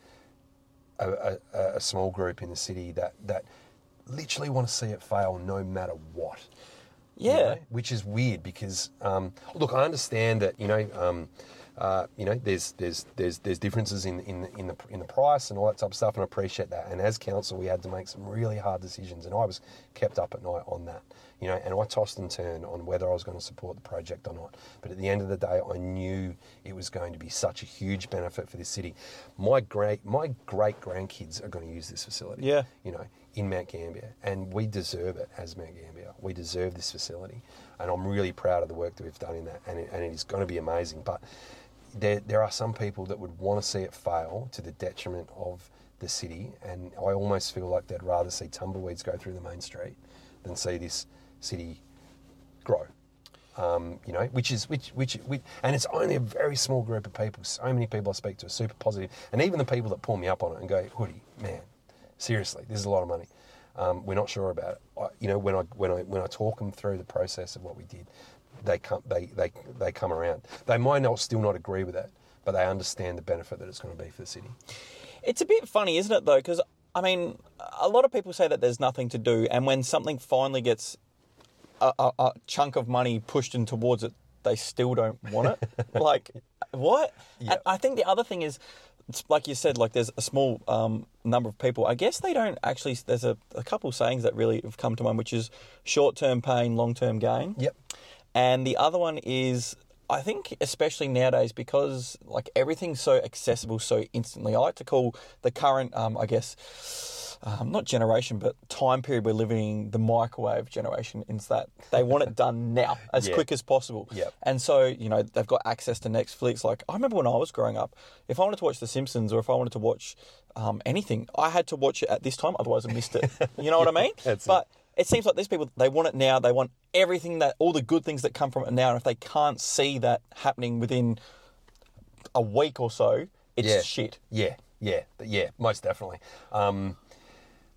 B: a, a, a small group in the city that that literally want to see it fail no matter what. You
A: Yeah.
B: know, which is weird because um, look, I understand that you know. Um, uh, you know, there's there's there's there's differences in in in the in the price and all that type of stuff, and I appreciate that. And as council, we had to make some really hard decisions, and I was kept up at night on that. You know, and I tossed and turned on whether I was going to support the project or not. But at the end of the day, I knew it was going to be such a huge benefit for this city. My great my great grandkids are going to use this facility.
A: Yeah.
B: You know, in Mount Gambier, and we deserve it as Mount Gambier. We deserve this facility, and I'm really proud of the work that we've done in that, and it, and it is going to be amazing. But there, there are some people that would want to see it fail to the detriment of the city, and I almost feel like they'd rather see tumbleweeds go through the main street than see this city grow. Um, you know, which is which, which which and it's only a very small group of people. So many people I speak to are super positive, and even the people that pull me up on it and go, "Hoodie, man, seriously, this is a lot of money. Um, we're not sure about it." I, you know, when I when I when I talk them through the process of what we did, they come they they they come around. They might not still not agree with that, but they understand the benefit that it's going to be for the city.
A: It's a bit funny, isn't it, though? Because, I mean, a lot of people say that there's nothing to do, and when something finally gets a, a, a chunk of money pushed in towards it, they still don't want it. <laughs> like, what? And I think the other thing is, it's like you said, like there's a small um, number of people. I guess they don't actually. There's a, a couple sayings that really have come to mind, which is short-term pain, long-term gain.
B: Yep.
A: and the other one is I think especially nowadays because like everything's so accessible so instantly. I like to call the current, um, I guess, um, not generation, but time period we're living the microwave generation. Is that they want it <laughs> done now, as
B: Yeah.
A: quick as possible. And so you know they've got access to Netflix. Like I remember when I was growing up, if I wanted to watch The Simpsons or if I wanted to watch um, anything, I had to watch it at this time, otherwise I missed it. You know what I <laughs> mean?
B: that's
A: but it seems like these people they want it now. They want everything that all the good things that come from it now. And if they can't see that happening within a week or so, it's
B: Yeah.
A: shit.
B: Yeah, yeah, yeah, most definitely. Um,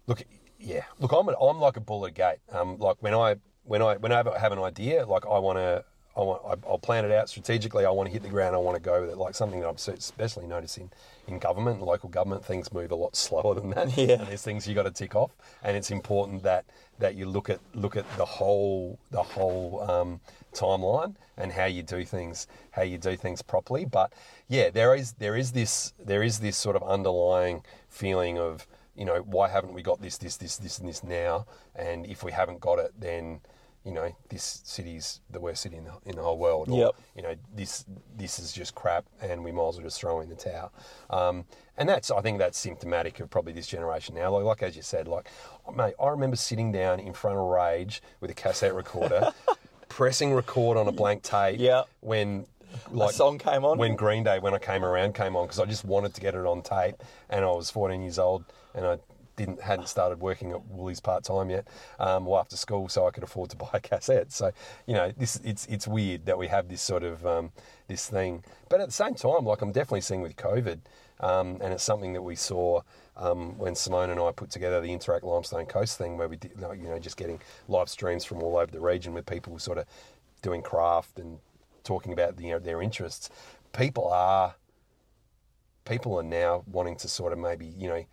B: look, yeah, look, I'm a, I'm like a bull at a gate. Um, like when I when I when I have, have an idea, like I want to. I want, I- I'll plan it out strategically. I want to hit the ground. I want to go with it. Like something that I'm especially noticing in government, local government, things move a lot slower than that. <laughs>
A: Yeah.
B: And there's things you got to tick off, and it's important that that you look at look at the whole the whole um, timeline and how you do things, how you do things properly. But yeah, there is there is this there is this sort of underlying feeling of you know why haven't we got this this this this and this now? And if we haven't got it, then you know this city's the worst city in the, in the whole world. Or,
A: Yep.
B: you know this this is just crap and we might as well just throw in the towel um, and that's I think that's symptomatic of probably this generation now like, like as you said like mate I remember sitting down in front of Rage with a cassette recorder <laughs> pressing record on a blank tape
A: Yeah.
B: when like
A: song came on?
B: when Green Day when I came around came on because I just wanted to get it on tape and I was 14 years old and I didn't hadn't started working at Woolies part time yet, um, well after school, so I could afford to <laughs> buy a cassette. So you know, this it's it's weird that we have this sort of um, this thing, but at the same time, like I'm definitely seeing with COVID, um, and it's something that we saw um, when Simone and I put together the Interact Limestone Coast thing, where we did you know just getting live streams from all over the region with people sort of doing craft and talking about you know, their interests. People are people are now wanting to sort of maybe you know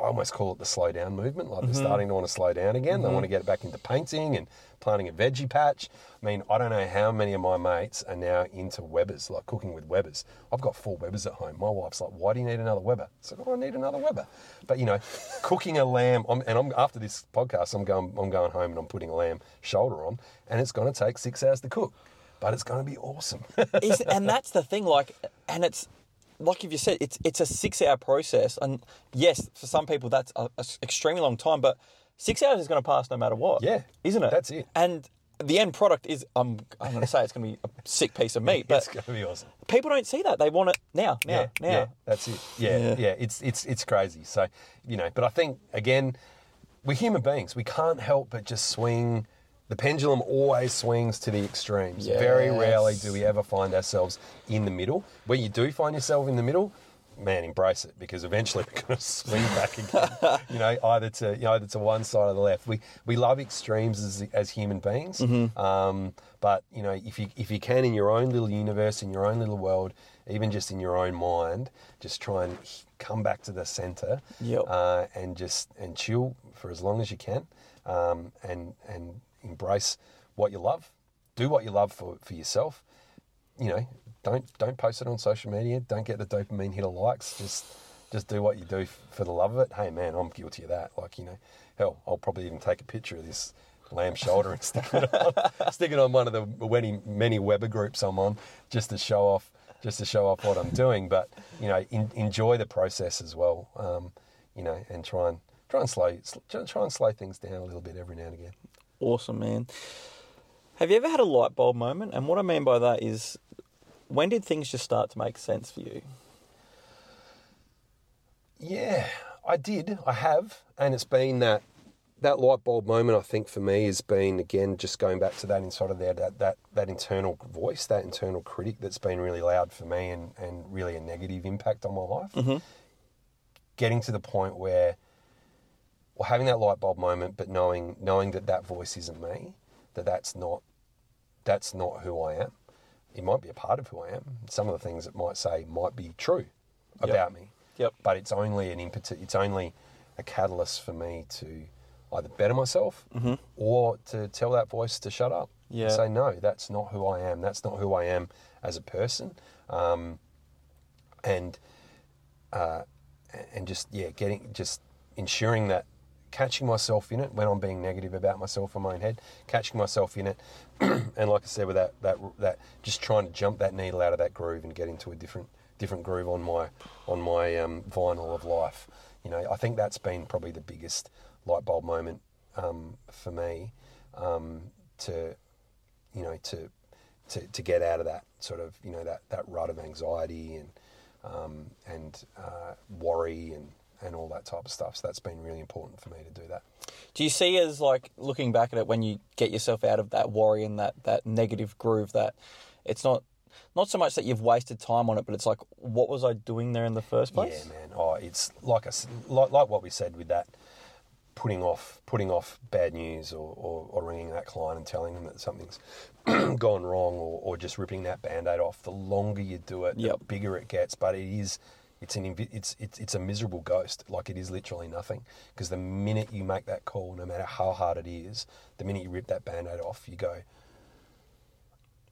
B: I almost call it the slow down movement. Like they're mm-hmm. starting to want to slow down again. They mm-hmm. want to get back into painting and planting a veggie patch. I mean, I don't know how many of my mates are now into Webers, like cooking with Webers. I've got four Webers at home. My wife's like, "Why do you need another Weber?" I said, "Oh, I need another Weber." But you know, <laughs> cooking a lamb, I'm, and I'm after this podcast, I'm going, I'm going home and I'm putting a lamb shoulder on, and it's going to take six hours to cook, but it's going to be awesome.
A: Is, and that's the thing, like, and it's like if you said it's it's a six hour process, and yes, for some people that's an extremely long time, but six hours is going to pass no matter what.
B: Yeah,
A: isn't it?
B: that's it.
A: And the end product is I'm I'm going to say it's going to be a sick piece of meat, <laughs> but it's
B: going to be awesome.
A: people don't see that. They want it now, now,
B: yeah,
A: now.
B: yeah, that's it. Yeah,
A: Yeah.
B: yeah, It's it's it's crazy. So you know, but I think again, we're human beings. We can't help but just swing. The pendulum always swings to the extremes. Very rarely do we ever find ourselves in the middle. When you do find yourself in the middle, man, embrace it because eventually <laughs> we're going to swing back again. <laughs> you know, either to you know, either to one side or the left. We we love extremes as as human beings. Um, but you know, if you if you can in your own little universe, in your own little world, even just in your own mind, just try and come back to the center
A: Yep.
B: uh, and just and chill for as long as you can, um, and and embrace what you love. Do what you love for, for yourself. You know, don't don't post it on social media. Don't get the dopamine hit of likes. Just just do what you do for the love of it. Hey man, I'm guilty of that. Like you know, hell, I'll probably even take a picture of this lamb shoulder and <laughs> stick it on stick it on one of the many many Weber groups I'm on just to show off just to show off what I'm doing. But you know, in, enjoy the process as well. Um, you know, and try and try and slow try and slow things down a little bit every now and again.
A: Awesome, man. Have you ever had a light bulb moment? And what I mean by that is, when did things just start to make sense for you?
B: Yeah, I did. I have, and it's been that that light bulb moment. I think for me has been again just going back to that inside of there that that that internal voice, that internal critic that's been really loud for me and and really a negative impact on my life. Mm-hmm. Getting to the point where, well, having that light bulb moment, but knowing knowing that that voice isn't me, that that's not that's not who I am. It might be a part of who I am. Some of the things it might say might be true about me
A: Yep.
B: but it's only an impetus. It's only a catalyst for me to either better myself or to tell that voice to shut up.
A: Yeah.
B: And say no, that's not who I am. That's not who I am as a person. Um, and uh, and just yeah, getting just ensuring that catching myself in it when I'm being negative about myself in my own head, catching myself in it, <clears throat> and like I said, with that that that just trying to jump that needle out of that groove and get into a different different groove on my on my um, vinyl of life. You know, I think that's been probably the biggest light bulb moment um, for me um, to you know to, to to get out of that sort of you know that that rut of anxiety and um, and uh, worry and and all that type of stuff. So that's been really important for me to do that.
A: Do you see as like looking back at it when you get yourself out of that worry and that that negative groove that it's not not so much that you've wasted time on it, but it's like what was I doing there in the first place?
B: Yeah, man. Oh, it's like a, like like what we said with that putting off putting off bad news or, or, or ringing that client and telling them that something's <clears throat> gone wrong or, or just ripping that band-aid off the longer you do it
A: Yep.
B: the bigger it gets but it is it's an invi- it's it's it's a miserable ghost like it is literally nothing because the minute you make that call no matter how hard it is the minute you rip that band-aid off you go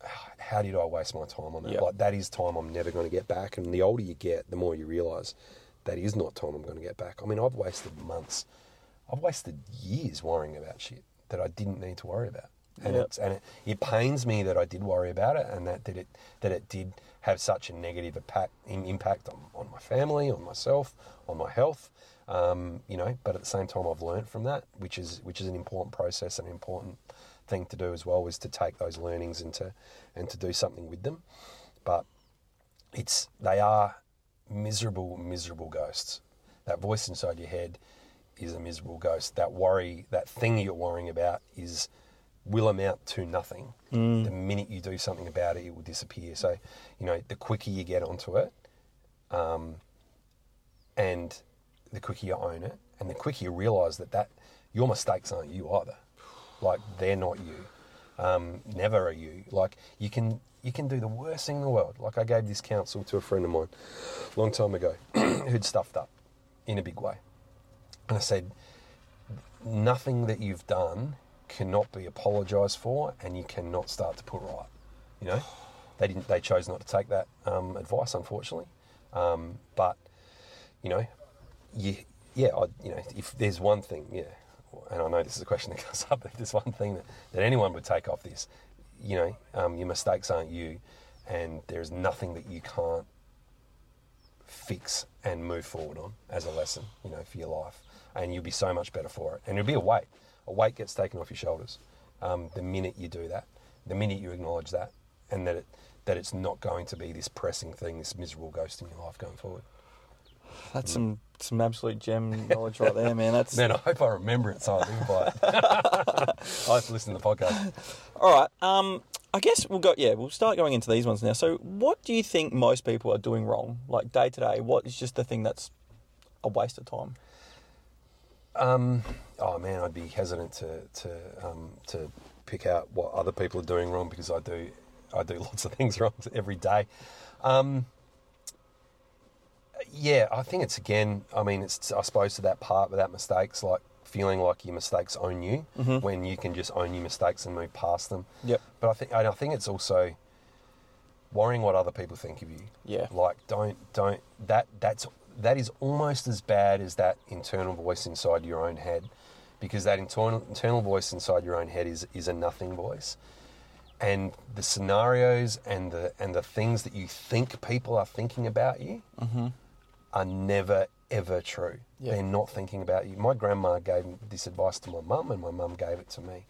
B: ah, how did I waste my time on that?
A: Yep.
B: Like that is time I'm never going to get back. And the older you get, the more you realise that is not time I'm going to get back. I mean, I've wasted months, I've wasted years worrying about shit that I didn't need to worry about. And
A: Yep.
B: it's and it, it pains me that I did worry about it, and that, that it that it did have such a negative impact on, on my family, on myself, on my health. Um, you know, but at the same time, I've learned from that, which is which is an important process, and an important thing to do as well, is to take those learnings and to and to do something with them. But it's they are miserable, miserable ghosts. That voice inside your head is a miserable ghost. That worry, that thing you're worrying about, is will amount to nothing. The minute you do something about it, it will disappear. So, you know, the quicker you get onto it, um, and the quicker you own it, and the quicker you realise that that your mistakes aren't you either. Like they're not you. Um, never are you. Like you can you can do the worst thing in the world. Like I gave this counsel to a friend of mine a long time ago <clears throat> who'd stuffed up in a big way. And I said, nothing that you've done cannot be apologised for and you cannot start to put right. You know? They didn't they chose not to take that um, advice unfortunately. Um, but you know, you, yeah, I, you know, if there's one thing, yeah, and I know this is a question that comes <laughs> up, but if there's one thing that, that anyone would take off this, you know, um, your mistakes aren't you, and there's nothing that you can't fix and move forward on as a lesson, you know, for your life, and you'll be so much better for it, and it'll be a weight. A weight gets taken off your shoulders um, the minute you do that, the minute you acknowledge that, and that it that it's not going to be this pressing thing, this miserable ghost in your life going forward.
A: That's some some absolute gem knowledge right there, man. That's <laughs>
B: Man, I hope I remember it so I live by it. <laughs> I have to listen to the podcast.
A: all right. Um, I guess we'll go. Yeah, we'll start going into these ones now. So, what do you think most people are doing wrong, like day to day? What is just the thing that's a waste of time?
B: Um, oh man, I'd be hesitant to to um, to pick out what other people are doing wrong because I do I do <laughs> lots of things wrong every day. Um, yeah, I think it's again. I mean, it's I suppose to that part without mistakes, like feeling like your mistakes own you when you can just own your mistakes and move past them.
A: Yep.
B: But I think I think it's also worrying what other people think of you.
A: Yeah.
B: Like don't don't that that's that is almost as bad as that internal voice inside your own head, because that internal internal voice inside your own head is is a nothing voice, and the scenarios and the and the things that you think people are thinking about you mm-hmm. are never ever true.
A: Yeah.
B: They're not thinking about you. My grandma gave this advice to my mum, and my mum gave it to me.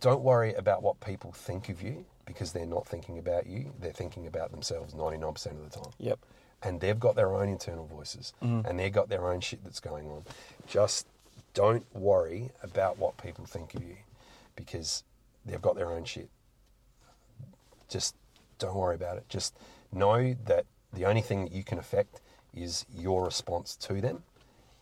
B: Don't worry about what people think of you because they're not thinking about you. They're thinking about themselves 99% of the time.
A: Yep.
B: And they've got their own internal voices mm. and they've got their own shit that's going on. Just don't worry about what people think of you because they've got their own shit. Just don't worry about it. Just know that the only thing that you can affect is your response to them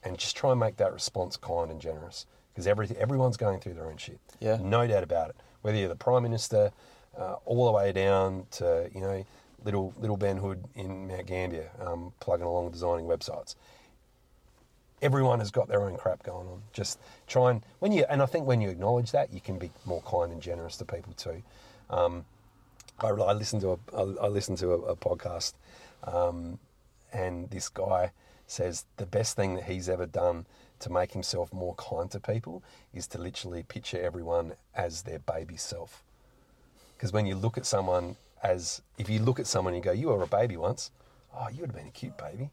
B: and just try and make that response kind and generous because every, everyone's going through their own shit.
A: Yeah.
B: No doubt about it. Whether you're the Prime Minister, uh, all the way down to, you know, little little Ben Hood in Mount Gambier, um, plugging along designing websites. Everyone has got their own crap going on. Just try and when you and I think when you acknowledge that, you can be more kind and generous to people too. Um, I, I listened to a I I listened to a, a podcast, um, and this guy says the best thing that he's ever done to make himself more kind to people is to literally picture everyone as their baby self. Because when you look at someone as, if you look at someone and you go, you were a baby once, oh, you would have been a cute baby.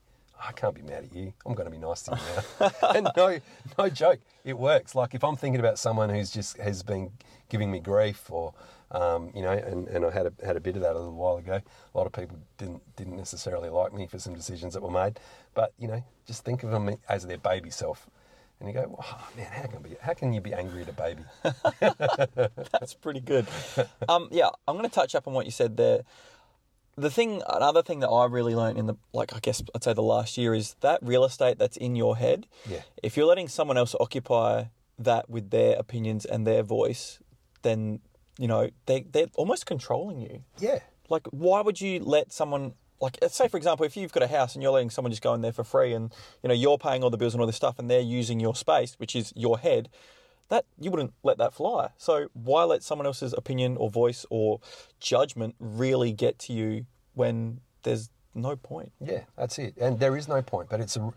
B: I can't be mad at you. I'm going to be nice to you now. <laughs> and no, no joke, it works. Like if I'm thinking about someone who's just has been giving me grief, or um, you know, and, and I had a had a bit of that a little while ago. A lot of people didn't didn't necessarily like me for some decisions that were made, but you know, just think of them as their baby self. And you go, oh, man, how can, be, how can you be angry at a baby? <laughs>
A: That's pretty good. Um, yeah, I'm going to touch up on what you said there. The thing, another thing that I really learned in the, like, I guess I'd say the last year is that real estate that's in your head.
B: Yeah.
A: If you're letting someone else occupy that with their opinions and their voice, then, you know, they, they're almost controlling you.
B: Yeah.
A: Like, why would you let someone like say for example if you've got a house and you're letting someone just go in there for free and you know you're paying all the bills and all this stuff and they're using your space which is your head that you wouldn't let that fly so why let someone else's opinion or voice or judgment really get to you when there's no point
B: Yeah, that's it. And there is no point, but it's a.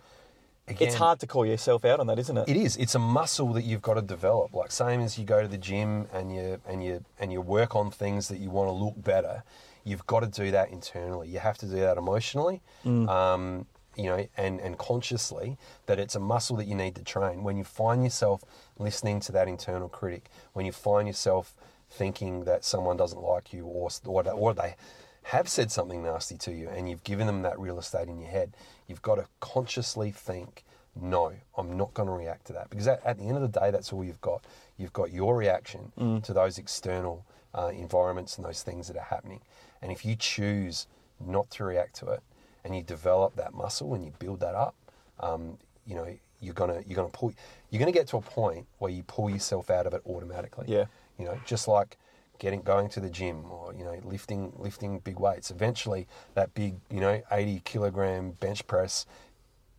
B: Again,
A: it's hard to call yourself out on that isn't it
B: It is. It's a muscle that you've got to develop. Like same as you go to the gym and you and you and you work on things that you want to look better. You've got to do that internally. You have to do that emotionally, um, you know, and and consciously. That it's a muscle that you need to train. When you find yourself listening to that internal critic, when you find yourself thinking that someone doesn't like you or or, or they have said something nasty to you and you've given them that real estate in your head, you've got to consciously think, no, I'm not going to react to that. Because at, at the end of the day, that's all you've got. You've got your reaction to those external uh, environments and those things that are happening. And if you choose not to react to it and you develop that muscle and you build that up, um, you know, you're gonna you're gonna pull you're gonna get to a point where you pull yourself out of it automatically.
A: Yeah.
B: You know, just like getting going to the gym or you know lifting lifting big weights. Eventually, that big you know 80 kilogram bench press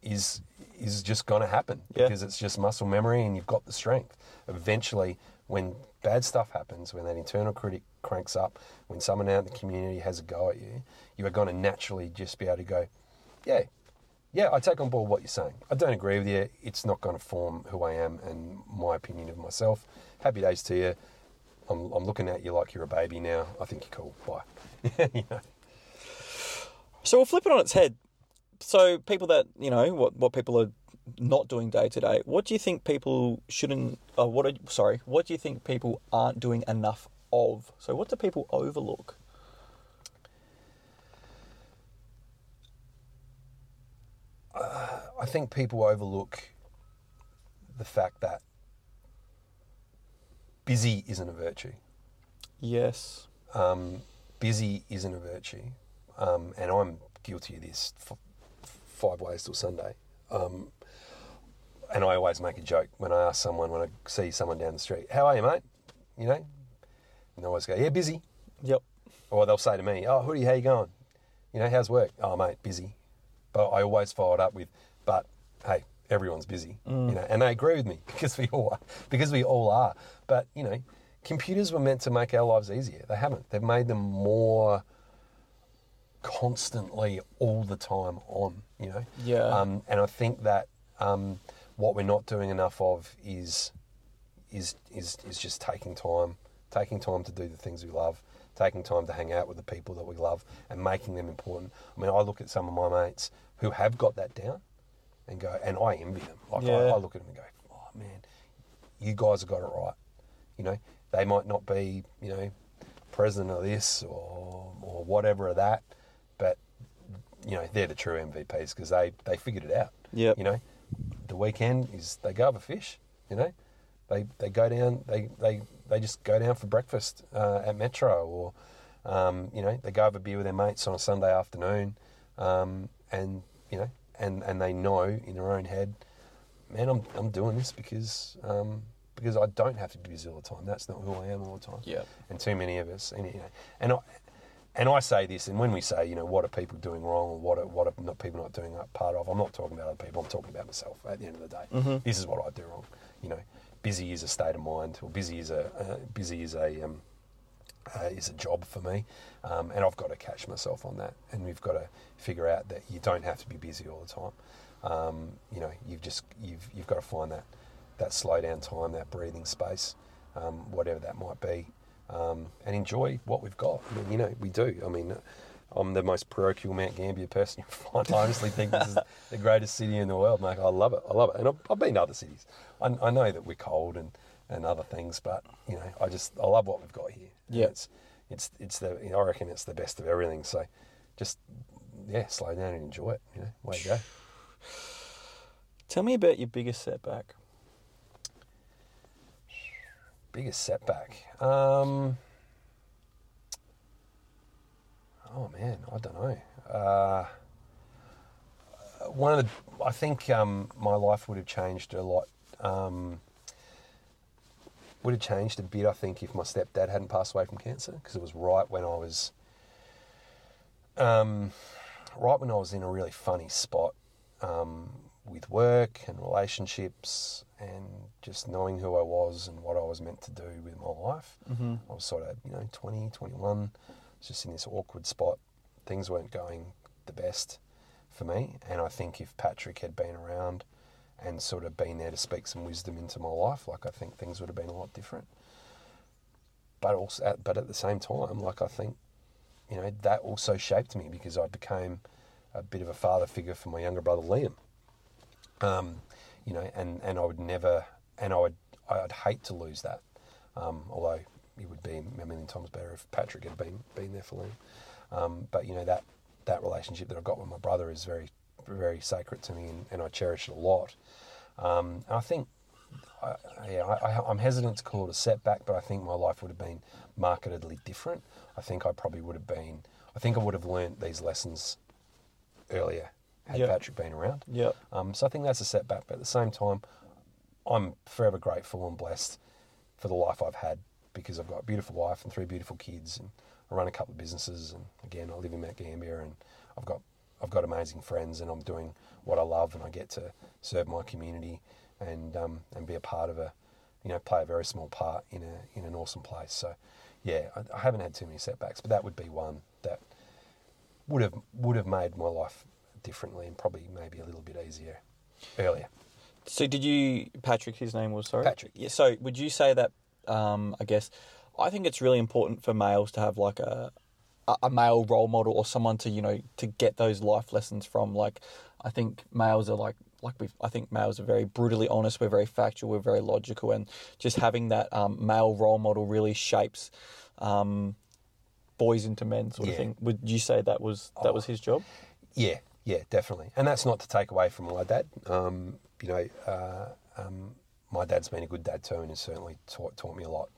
B: is is just going to happen
A: Yeah.
B: because it's just muscle memory and you've got the strength. Eventually, when bad stuff happens, when that internal critic cranks up, when someone out in the community has a go at you, you are going to naturally just be able to go, yeah, yeah, I take on board what you're saying. I don't agree with you. It's not going to form who I am and my opinion of myself. Happy days to you. I'm, I'm looking at you like you're a baby now. I think you're cool. Bye. <laughs> you know?
A: So we'll flip it on its head. So people that you know what what people are not doing day to day. What do you think people shouldn't? Uh, what are, sorry? What do you think people aren't doing enough of? So what do people overlook?
B: I think people overlook the fact that busy isn't a virtue.
A: Yes.
B: Um, busy isn't a virtue, um, and I'm guilty of this. F- five ways till Sunday, um, and I always make a joke when I ask someone when I see someone down the street, "How are you, mate?" You know, and they always go, "Yeah, busy."
A: Yep.
B: Or they'll say to me, "Oh, Hoodie, how you going? You know, how's work? Oh, mate, busy." But I always followed up with, "But hey, everyone's busy." You know, and they agree with me <laughs> because we all are, because we all are. But you know, computers were meant to make our lives easier. They haven't. They've made them more constantly all the time on. You know.
A: Yeah.
B: Um, and I think that um, what we're not doing enough of is is is is just taking time, taking time to do the things we love, taking time to hang out with the people that we love, and making them important. I mean, I look at some of my mates who have got that down, and go, and I envy them. Like I,
A: Yeah.
B: I look at them and go, oh man, you guys have got it right. You know, they might not be, you know, president of this or or whatever of that, but you know, they're the true MVPs because they they figured it out.
A: Yeah.
B: You know, the weekend is they go have a fish. You know, they they go down they they they just go down for breakfast uh, at Metro or um, you know they go have a beer with their mates on a Sunday afternoon, um, and you know and and they know in their own head, man, I'm I'm doing this because um, because I don't have to be busy all the time. That's not who I am all the time.
A: Yep.
B: And too many of us, and you know, and I. And I say this, and when we say, you know, what are people doing wrong, or what are, what are not people not doing that part of, I'm not talking about other people. I'm talking about myself. At the end of the day, this is what I do wrong. You know, busy is a state of mind, or busy is a uh, busy is a um, uh, is a job for me, um, and I've got to catch myself on that. And we've got to figure out that you don't have to be busy all the time. Um, you know, you've just you've you've got to find that that slow down time, that breathing space, um, whatever that might be, um, and enjoy what we've got. I mean, you know, we do. I mean. I'm the most parochial Mount Gambier person <laughs> you find. I honestly think this is <laughs> the greatest city in the world, mate. I love it. I love it. And I've, I've been to other cities. I, I know that we're cold and, and other things, but you know, I just I love what we've got here. And
A: Yeah.
B: it's it's it's the I reckon it's the best of everything. So just yeah, slow down and enjoy it. You know, way to go.
A: Tell me about your biggest setback.
B: Biggest setback. Um, oh man, I don't know. Uh, one of the, I think um, my life would have changed a lot. Um, would have changed a bit, I think, if my stepdad hadn't passed away from cancer, because it was right when I was, um, right when I was in a really funny spot um, with work and relationships and just knowing who I was and what I was meant to do with my life.
A: Mm-hmm.
B: I was sort of, you know, 20, 21, was just in this awkward spot. Things weren't going the best for me. And I think if Patrick had been around and sort of been there to speak some wisdom into my life, like I think things would have been a lot different. But also, at, but at the same time, like I think, you know, that also shaped me because I became a bit of a father figure for my younger brother Liam. Um, you know, and, and I would never, and I would, I'd hate to lose that. Um, although it would be a million times better if Patrick had been been there for Liam. Um, but you know that that relationship that I've got with my brother is very very sacred to me, and, and I cherish it a lot. Um, and I think, I, yeah, I, I'm hesitant to call it a setback, but I think my life would have been markedly different. I think I probably would have been. I think I would have learnt these lessons earlier had
A: Yeah.
B: Patrick been around.
A: Yep.
B: Um, so I think that's a setback, but at the same time, I'm forever grateful and blessed for the life I've had because I've got a beautiful wife and three beautiful kids, and I run a couple of businesses, and again, I live in Mount Gambier, and I've got I've got amazing friends, and I'm doing what I love, and I get to serve my community and um, and be a part of a you know play a very small part in a in an awesome place. So yeah, I, I haven't had too many setbacks, but that would be one that would have would have made my life differently and probably maybe a little bit easier earlier.
A: So did you Patrick? His name was sorry.
B: Patrick.
A: Yeah. So would you say that? Um, I guess I think it's really important for males to have like a a- male role model or someone to you know to get those life lessons from. Like I think males are like like we I think males are very brutally honest. We're very factual. We're very logical, and just having that um, male role model really shapes. Um, boys into men sort of
B: Yeah.
A: thing would you say that was that was his job
B: Yeah, yeah, definitely. And that's not to take away from my dad. Um, you know, uh, um, my dad's been a good dad too, and has certainly taught taught me a lot.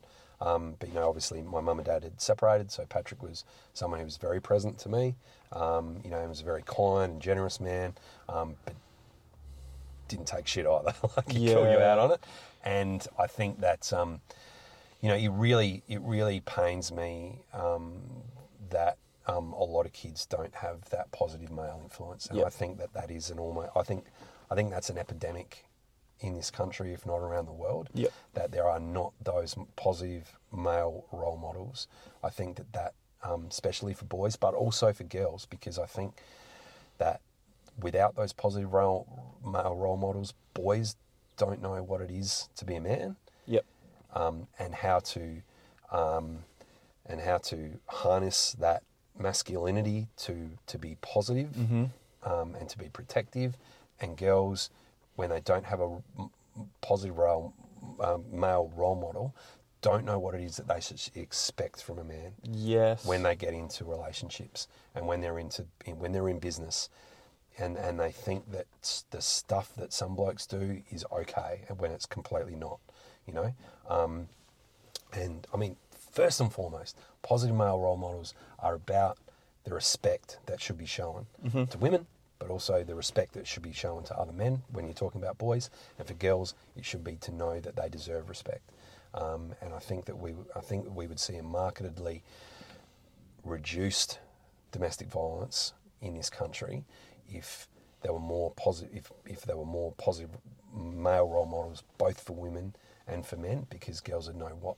B: Um, but you know, obviously, my mum and dad had separated, so Patrick was someone who was very present to me. Um, you know, he was a very kind and generous man, um, but didn't take shit either. <laughs> like he'd call you out on it. And I think that um, you know, it really it really pains me um, that um, a lot of kids don't have that positive male influence, and
A: Yep.
B: I think that that is an almost I think I think that's an epidemic in this country, if not around the world.
A: Yep.
B: That there are not those positive male role models. I think that that um, especially for boys, but also for girls, because I think that without those positive role, male role models, boys don't know what it is to be a man
A: yep
B: um, and how to um, and how to harness that masculinity to to be positive, um, and to be protective. And girls, when they don't have a positive role, um, male role model, don't know what it is that they should expect from a man
A: yes.
B: when they get into relationships and when they're into when they're in business. And and they think that the stuff that some blokes do is okay and when it's completely not you know? Um, and I mean first and foremost positive male role models are about the respect that should be shown to women but also the respect that should be shown to other men when you're talking about boys and for girls it should be to know that they deserve respect. Um, and I think that we I think we would see a markedly reduced domestic violence in this country if there were more positive if, if there were more positive male role models both for women and for men because girls would know what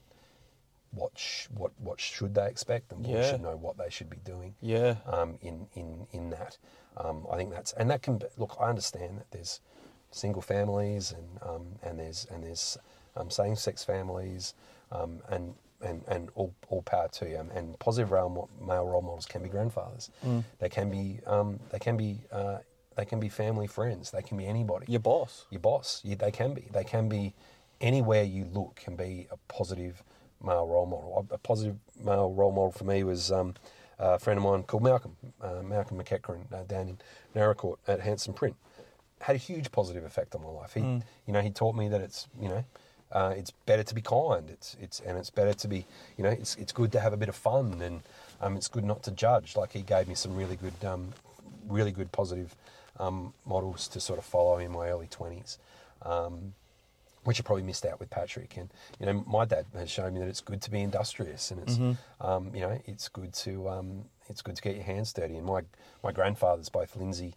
B: what sh- what what should they expect, and boys
A: Yeah.
B: should know what they should be doing
A: Yeah.
B: um, in in in that. Um, I think that's and that can be, look. I understand that there's single families and um, and there's and there's um, same sex families um, and. And, and all, all power to you. And positive role, male role models can be grandfathers. They can be um, they can be uh, they can be family friends. They can be anybody
A: Your boss.
B: your boss. You, they can be. They can be anywhere you look. Can be a positive male role model. A, positive male role model for me was um, a friend of mine called Malcolm, uh, Malcolm McEachran, uh, down in Naracoorte at Hanson Print. Had a huge positive effect on my life. He, you know, he taught me that it's, you know, uh, it's better to be kind. It's, it's, and it's better to be, you know, it's, it's good to have a bit of fun, and um, it's good not to judge. Like he gave me some really good, um, really good positive um, models to sort of follow in my early twenties. Um, which I probably missed out with Patrick. And you know, my dad has shown me that it's good to be industrious, and it's um, you know, it's good to um, it's good to get your hands dirty. And my my grandfathers, both Lindsay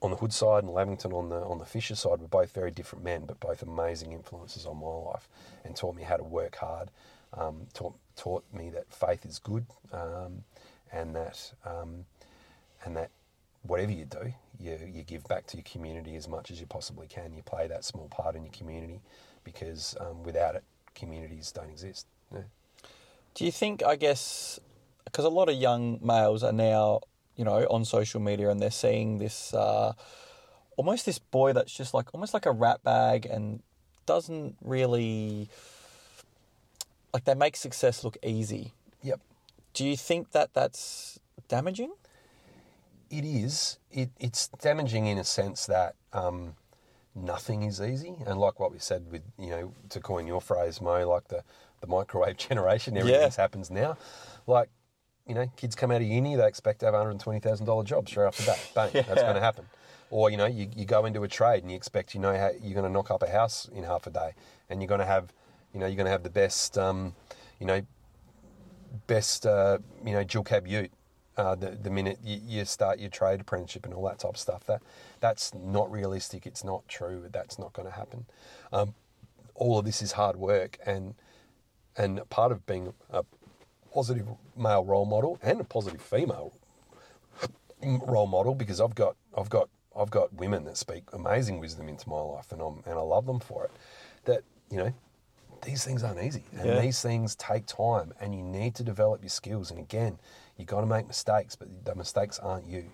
B: on the Hood side and Lavington on the on the Fisher side, were both very different men, but both amazing influences on my life, and taught me how to work hard. Um, taught taught me that faith is good, um, and that um, and that whatever you do, you, you give back to your community as much as you possibly can. You play that small part in your community because um, without it, communities don't exist. Yeah.
A: Do you think, I guess, because a lot of young males are now, you know, on social media and they're seeing this, uh, almost this boy that's just like, almost like a rat bag and doesn't really, like, they make success look easy.
B: Yep.
A: Do you think that that's damaging?
B: It is. It, it's damaging in a sense that um, nothing is easy. And like what we said with, you know, to coin your phrase, Mo, like the, the microwave <laughs> generation, everything
A: Yeah.
B: happens now. Like, you know, kids come out of uni, they expect to have a $120,000 job straight off the bat. Bang, <laughs> that's going to happen. Or, you know, you, you go into a trade and you expect, you know, how you're going to knock up a house in half a day. And you're going to have, you know, you're going to have the best, um, you know, best, uh, you know, dual cab ute uh, the, the minute you, you start your trade apprenticeship and all that type of stuff. That That's not realistic. It's not true. That's not going to happen. Um, all of this is hard work. And, and part of being a positive male role model and a positive female role model because I've got I've got I've got women that speak amazing wisdom into my life and I'm and I love them for it. That you know these things aren't easy and
A: Yeah.
B: these things take time and you need to develop your skills and again you got to make mistakes but the mistakes aren't you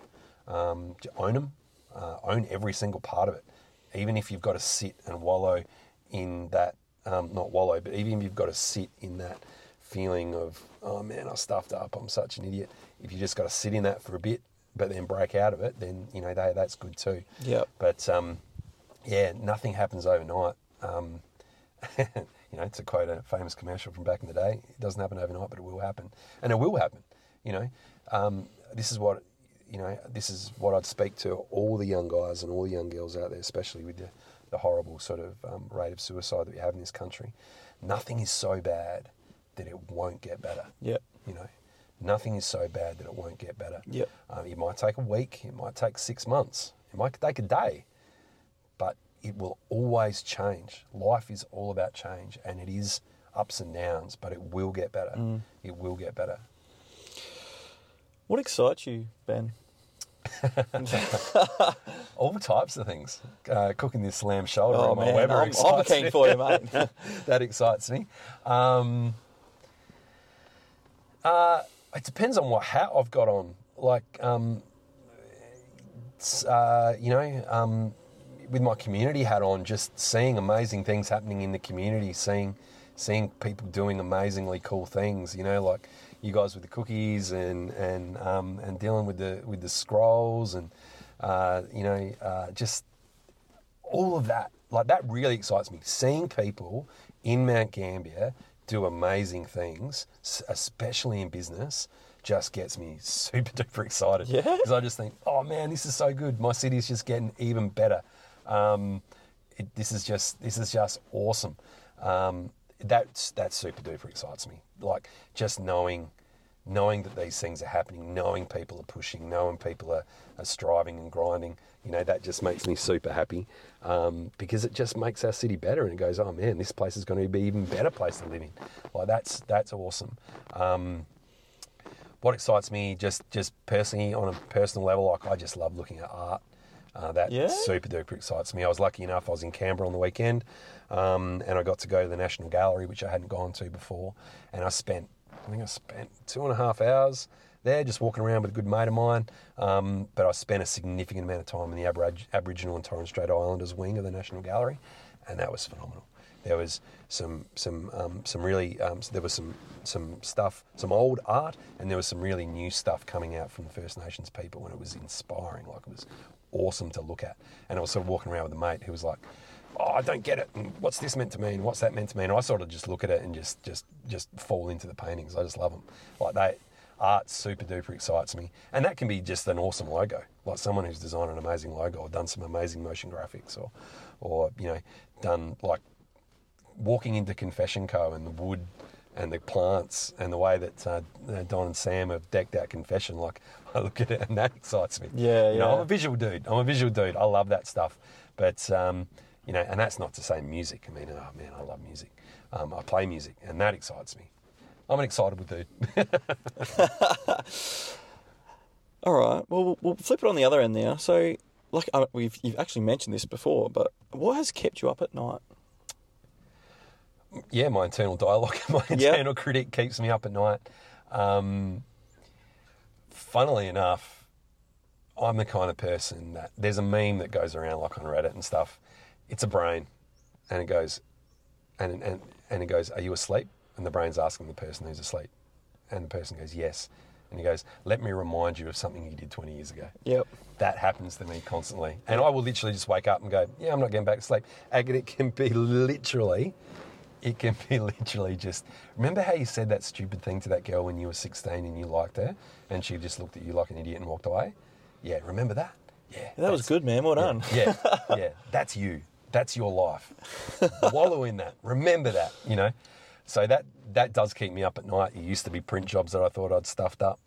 B: um, own them uh, own every single part of it even if you've got to sit and wallow in that um, not wallow but even if you've got to sit in that feeling of oh man I stuffed up I'm such an idiot if you just got to sit in that for a bit but then break out of it then you know they, that's good too
A: Yeah.
B: but um, yeah, nothing happens overnight. Um, <laughs> you know, to quote a famous commercial from back in the day, it doesn't happen overnight, but it will happen, and it will happen. You know, um, this is what you know. This is what I'd speak to all the young guys and all the young girls out there, especially with the, the horrible sort of um, rate of suicide that we have in this country. Nothing is so bad that it won't get better.
A: Yep.
B: You know, nothing is so bad that it won't get better.
A: Yep.
B: Um, it might take a week, it might take six months, it might take a day, but it will always change. Life is all about change, and it is ups and downs, but it will get better.
A: Mm.
B: It will get better.
A: What excites you, Ben? <laughs>
B: All types of things. Uh, cooking this lamb shoulder
A: Oh
B: on my
A: man,
B: Weber
A: I'm, I'm keen
B: me.
A: for you, mate. <laughs>
B: that excites me. Um, uh, it depends on what hat I've got on. Like, um, uh, you know, um, with my community hat on, just seeing amazing things happening in the community, seeing seeing people doing amazingly cool things. You know, like you guys with the cookies and and um, and dealing with the with the scrolls and uh, you know uh, just all of that, like that really excites me. Seeing people in Mount Gambier do amazing things, especially in business, just gets me <laughs> super duper excited.
A: Yeah?
B: Because I just think, oh man, this is so good. My city's just getting even better. Um, it, this is just this is just awesome. Um, that's that super duper excites me. Like just knowing knowing that these things are happening, knowing people are pushing, knowing people are, are striving and grinding, you know, that just makes me super happy um, because it just makes our city better. And it goes, oh man, this place is going to be even better place to live in. Like that's that's awesome. Um, what excites me, just just personally on a personal level, like I just love looking at art. Uh, that
A: Yeah?
B: super duper excites me. I was lucky enough; I was in Canberra on the weekend, um, and I got to go to the National Gallery, which I hadn't gone to before. And I spent, I think I spent two and a half hours there, just walking around with a good mate of mine. Um, but I spent a significant amount of time in the Abori- Aboriginal and Torres Strait Islanders wing of the National Gallery, and that was phenomenal. There was some some um, some really um, there was some some stuff, some old art, and there was some really new stuff coming out from the First Nations people, and it was inspiring. Like it was awesome to look at. And I was sort of walking around with a mate who was like, "Oh, I don't get it. And what's this meant to mean? What's that meant to mean?" And I sort of just look at it and just just just fall into the paintings. I just love them. Like they art super duper excites me, and that can be just an awesome logo. Like someone who's designed an amazing logo or done some amazing motion graphics, or or you know done like walking into Confession Co. and the wood and the plants and the way that uh, uh, Don and Sam have decked out Confession, like I <laughs> look at it and that excites me.
A: Yeah,
B: you know,
A: yeah.
B: I'm a visual dude. I'm a visual dude. I love that stuff. But um, you know, and that's not to say music. I mean, oh man, I love music. Um, I play music, and that excites me. I'm an excitable dude. <laughs>
A: All right. Well, we'll- flip it on the other end now. So, like uh, we've you've actually mentioned this before, but what has kept you up at night?
B: yeah, my internal dialogue, <laughs> my
A: Yeah.
B: internal critic keeps me up at night. Um, funnily enough, I'm the kind of person that there's a meme that goes around like on Reddit and stuff. It's a brain, and it goes, and and and it goes, "Are you asleep?" And the brain's asking the person who's asleep, and the person goes, "Yes." And he goes, "Let me remind you of something you did 20 years ago."
A: Yep.
B: That happens to me constantly. And I will literally just wake up and go, yeah, I'm not getting back to sleep. And it <laughs> can be literally, it can be <laughs> literally just, remember how you said that stupid thing to that girl when you were 16 and you liked her and she just looked at you like an idiot and walked away? Yeah, remember that? Yeah.
A: That was good, man. Well done.
B: Yeah, <laughs> yeah. That's you. That's your life. Wallow in that. Remember that, you know? So that, that does keep me up at night. It used to be print jobs that I thought I'd stuffed up.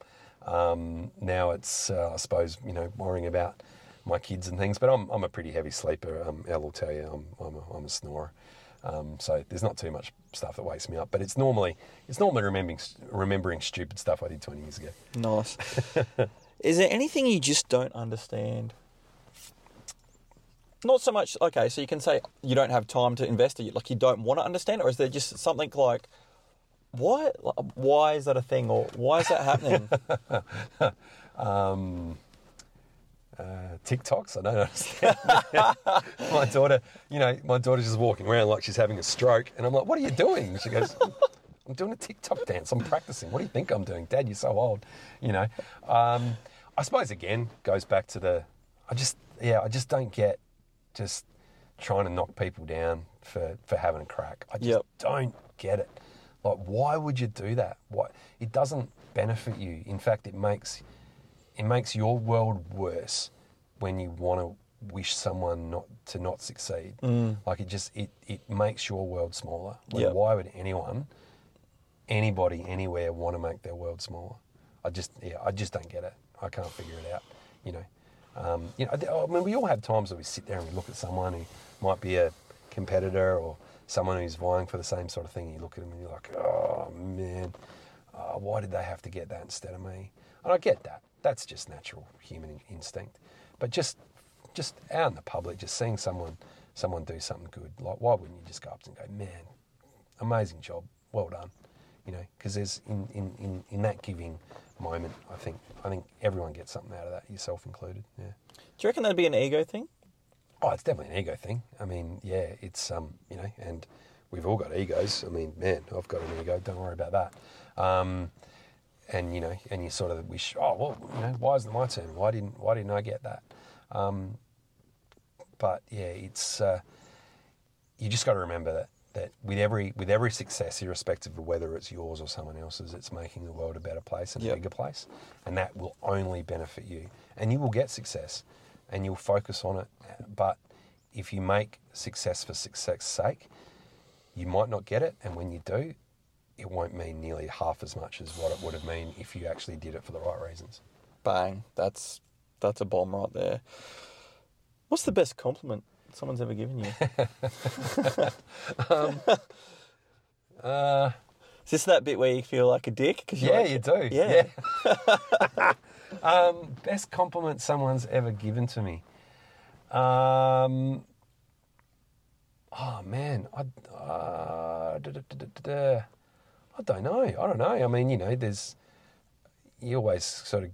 B: Um, now it's, uh, I suppose, you know, worrying about my kids and things. But I'm, I'm a pretty heavy sleeper. Um, Elle will tell you I'm, I'm, a, I'm a snorer. Um, so there's not too much stuff that wakes me up. But it's normally it's normally remembering remembering stupid stuff I did 20 years ago.
A: Nice. <laughs> Is there anything you just don't understand? Not so much. Okay, so you can say you don't have time to invest, it, like you don't want to understand, or is there just something like, why? Why is that a thing, or why is that happening? <laughs>
B: um, uh, TikToks. I don't understand. <laughs> my daughter, you know, my daughter's just walking around like she's having a stroke, and I'm like, "What are you doing?" She goes, "I'm doing a TikTok dance. I'm practicing. What do you think I'm doing, Dad? You're so old." You know, um, I suppose again goes back to the, I just, yeah, I just don't get just trying to knock people down for for having a crack. I just
A: Yep.
B: don't get it. Like, why would you do that? What? It doesn't benefit you. In fact, it makes it makes your world worse when you want to wish someone not to not succeed. Like it just it it makes your world smaller. Like
A: Yep.
B: why would anyone, anybody, anywhere want to make their world smaller? I just yeah, I just don't get it. I can't figure it out. You know, um, you know. I mean, we all have times where we sit there and we look at someone who might be a competitor or someone who's vying for the same sort of thing. And you look at them and you're like, oh man, uh, why did they have to get that instead of me? And I get that. That's just natural human instinct. But just just out in the public, just seeing someone someone do something good, like why wouldn't you just go up and go, man, amazing job, well done, you know? Because there's in, in, in, in that giving moment, I think I think everyone gets something out of that, yourself included. Yeah.
A: Do you reckon that'd be an ego thing?
B: Oh, it's definitely an ego thing. I mean, yeah, it's um, you know, and we've all got egos. I mean, man, I've got an ego. Don't worry about that. Um, and you know, and you sort of wish, oh well, you know, why isn't it my turn? Why didn't Why didn't I get that? Um, but yeah, it's uh, you just got to remember that that with every with every success, irrespective of whether it's yours or someone else's, it's making the world a better place and
A: Yep.
B: a bigger place, and that will only benefit you. And you will get success, and you'll focus on it. But if you make success for success' sake, you might not get it, and when you do, it won't mean nearly half as much as what it would have mean if you actually did it for the right reasons.
A: Bang. That's that's a bomb right there. What's the best compliment someone's ever given you?
B: Uh, <laughs> <laughs>
A: Is this that bit where you feel like a dick? 'Cause
B: yeah,
A: like-
B: you do.
A: Yeah.
B: Yeah. <laughs> um, best compliment someone's ever given to me. Um, oh man, I, uh, da, da, da. I don't know. I don't know. I mean, you know, there's you always sort of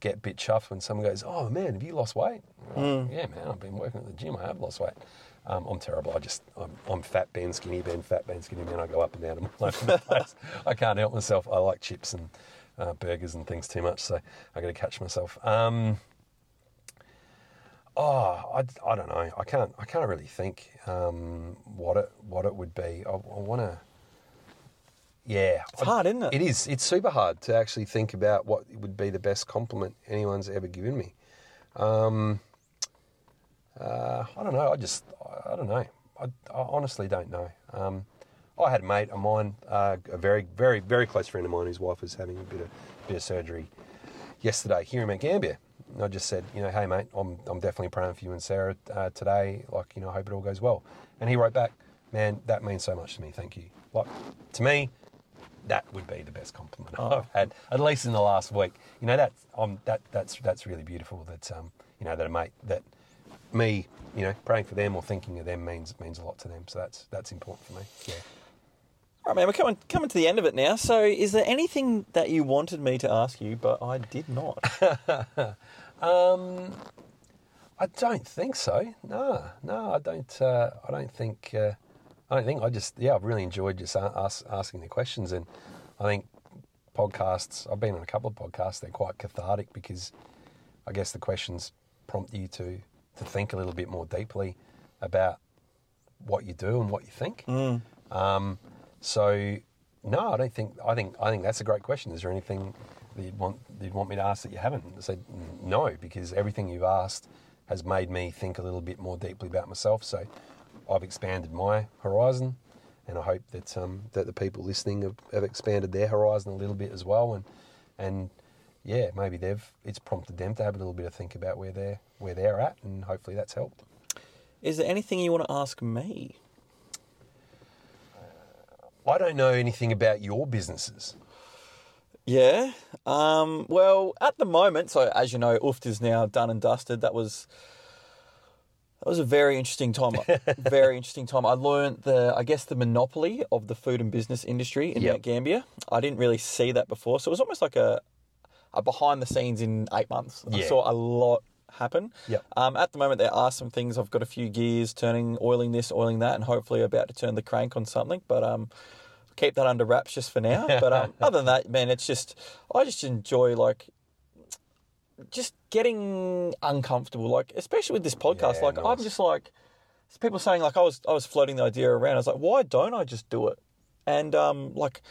B: get a bit chuffed when someone goes, "Oh man, have you lost weight?" I'm like, Yeah, man, I've been working at the gym. I have lost weight. Um, I'm terrible. I just I'm, I'm fat Ben, skinny Ben, fat Ben, skinny Ben. I go up and down all <laughs> over the place. I can't help myself. I like chips and uh, burgers and things too much, so I got to catch myself. Um, oh, I, I don't know. I can't I can't really think um, what it what it would be. I, I want to. Yeah,
A: It's hard, isn't it?
B: it is. It's super hard to actually think about what would be the best compliment anyone's ever given me. Um, uh, I don't know. I just, I, don't know. I, I honestly don't know. Um, I had a mate of mine, uh, a very, very, very close friend of mine, whose wife was having a bit of, bit of surgery yesterday here in Mount Gambier. And I just said, you know, hey mate, I'm, I'm definitely praying for you and Sarah uh, today. Like, you know, I hope it all goes well. And he wrote back, man, that means so much to me. Thank you. Like, to me, that would be the best compliment <laughs> I've had, at least in the last week. You know, that's um, that that's that's really beautiful. That um, you know, that a mate that me, you know, praying for them or thinking of them means means a lot to them. So that's that's important for me. Yeah.
A: All right, man, we're coming coming to the end of it now. So, is there anything that you wanted me to ask you, but I did not? <laughs>
B: Um, I don't think so. No, no, I don't. Uh, I don't think. Uh, I don't think. I just yeah, I've really enjoyed just ask, asking the questions, and I think podcasts. I've been on a couple of podcasts. They're quite cathartic because I guess the questions prompt you to to think a little bit more deeply about what you do and what you think. Um, so no, I don't think. I think I think that's a great question. Is there anything that you'd want that you'd want me to ask that you haven't? I said no, because everything you've asked has made me think a little bit more deeply about myself. So I've expanded my horizon, and I hope that um, that the people listening have, have expanded their horizon a little bit as well. And and yeah, maybe they've it's prompted them to have a little bit of think about where they're where they're at, and hopefully that's helped.
A: Is there anything you want to ask me?
B: I don't know anything about your businesses.
A: Yeah. Um, well, at the moment, so as you know, UFT is now done and dusted. That was that was a very interesting time. <laughs> very interesting time. I learned the, I guess, the monopoly of the food and business industry in
B: Yep.
A: Mount Gambier. I didn't really see that before, so it was almost like a a behind the scenes in eight months. I saw a lot happen.
B: Yep.
A: Um, at the moment, there are some things. I've got a few gears turning, oiling this, oiling that, and hopefully about to turn the crank on something. But um, keep that under wraps just for now. <laughs> But um, other than that, man, it's just I just enjoy like just getting uncomfortable, like especially with this podcast.
B: Yeah,
A: like I'm just like people saying like I was I was floating the idea around. I was like, why don't I just do it? And um, like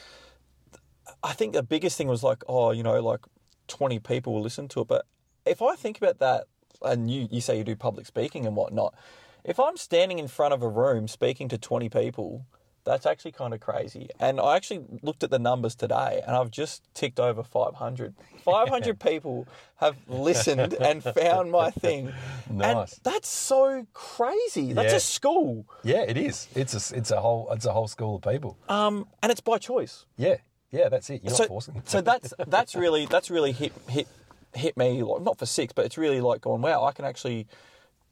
A: I think the biggest thing was like, oh, you know, like 20 people will listen to it. But if I think about that, and you, you say you do public speaking and whatnot, if I'm standing in front of a room speaking to 20 people, that's actually kind of crazy. And I actually looked at the numbers today and I've just ticked over 500. <laughs> 500 people have listened and found my thing.
B: Nice.
A: And that's so crazy. That's
B: Yeah.
A: a school.
B: Yeah, it is. It's a it's a whole it's a whole school of people.
A: Um, and it's by choice.
B: Yeah, yeah, that's it. You're
A: so,
B: not forcing.
A: so that's that's really that's really hit hit hit me like not for six, but it's really like going, wow, I can actually,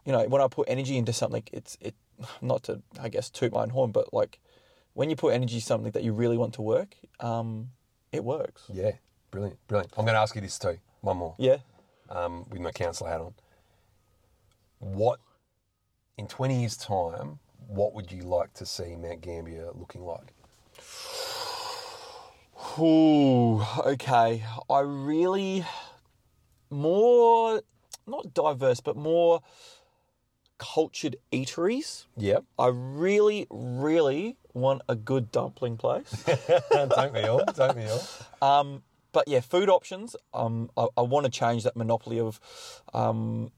A: you know, when I put energy into something, it's it not to I guess toot my own horn, but like when you put energy something that you really want to work, um, it works.
B: yeah, brilliant, brilliant. I'm going to ask you this too. One more.
A: Yeah.
B: Um, with my councillor hat on. What in 20 years' time? What would you like to see Mount Gambier looking like?
A: Ooh, okay. I really more not diverse, but more cultured eateries.
B: Yep.
A: I really, really want a good dumpling place. <laughs>
B: don't we all? Don't we all?
A: Um, but yeah, food options. Um, I, I want to change that monopoly of, um,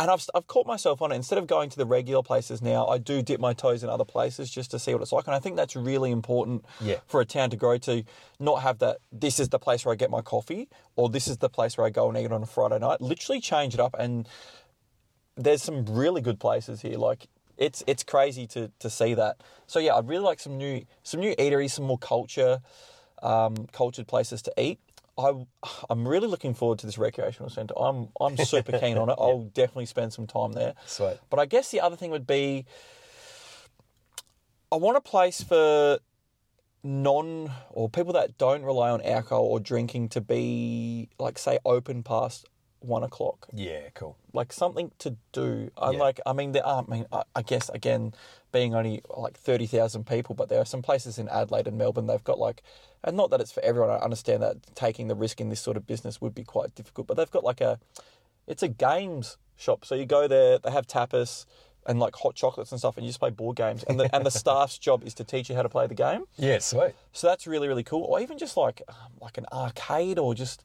A: and I've, I've caught myself on it. Instead of going to the regular places now, I do dip my toes in other places just to see what it's like. And I think that's really important
B: Yeah.
A: for a town to grow to not have that this is the place where I get my coffee or this is the place where I go and eat it on a Friday night. Literally change it up. And there's some really good places here. Like it's it's crazy to to see that. So yeah, I'd really like some new some new eateries, some more culture, um, cultured places to eat. I I'm really looking forward to this recreational centre. I'm I'm super keen on it. <laughs> I'll definitely spend some time there.
B: Sweet.
A: But I guess the other thing would be I want a place for non or people that don't rely on alcohol or drinking to be like say open past one o'clock
B: Yeah, cool.
A: like something to do. I
B: Yeah.
A: like. I mean, there are. I mean, I, I guess again, being only like thirty thousand people, but there are some places in Adelaide and Melbourne. They've got like, and not that it's for everyone. I understand that taking the risk in this sort of business would be quite difficult, but they've got like a, it's a games shop. So you go there. They have tapas and like hot chocolates and stuff, and you just play board games. And the and the <laughs> staff's job is to teach you how to play the game.
B: Yeah, sweet.
A: So that's really really cool. Or even just like um, like an arcade or just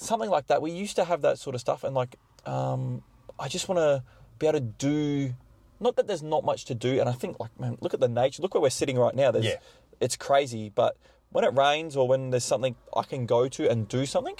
A: something like that. We used to have that sort of stuff, and like um, I just want to be able to do. Not that there's not much to do, and I think like man, look at the nature. Look where we're sitting right now. There's,
B: Yeah.
A: it's crazy. But when it rains or when there's something I can go to and do something,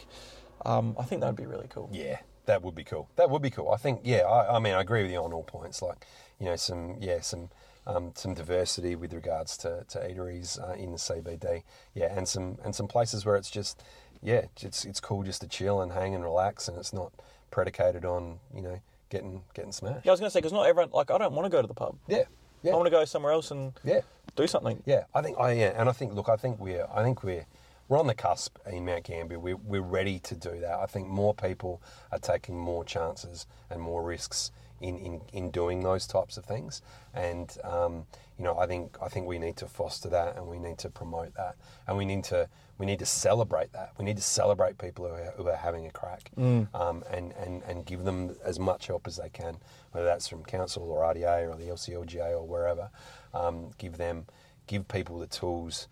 A: um, I think that'd be really cool.
B: Yeah, that would be cool. That would be cool. I think. Yeah, I, I mean, I agree with you on all points. Like, you know, some yeah, some um, some diversity with regards to, to eateries uh, in the CBD. Yeah, and some and some places where it's just yeah, it's it's cool just to chill and hang and relax, and it's not predicated on you know getting getting smashed.
A: Yeah, I was gonna say because not everyone like I don't want to go to the pub.
B: Yeah, yeah,
A: I want to go somewhere else and
B: yeah.
A: do something.
B: Yeah, I think I yeah, and I think look, I think we're I think we're we're on the cusp in Mount Gambier. We're we're ready to do that. I think more people are taking more chances and more risks in in, in doing those types of things. And um, you know, I think I think we need to foster that and we need to promote that and we need to we need to celebrate that. We need to celebrate people who are, who are having a crack um, and, and, and give them as much help as they can, whether that's from council or RDA or the LCLGA or wherever. Um, give them, give people the tools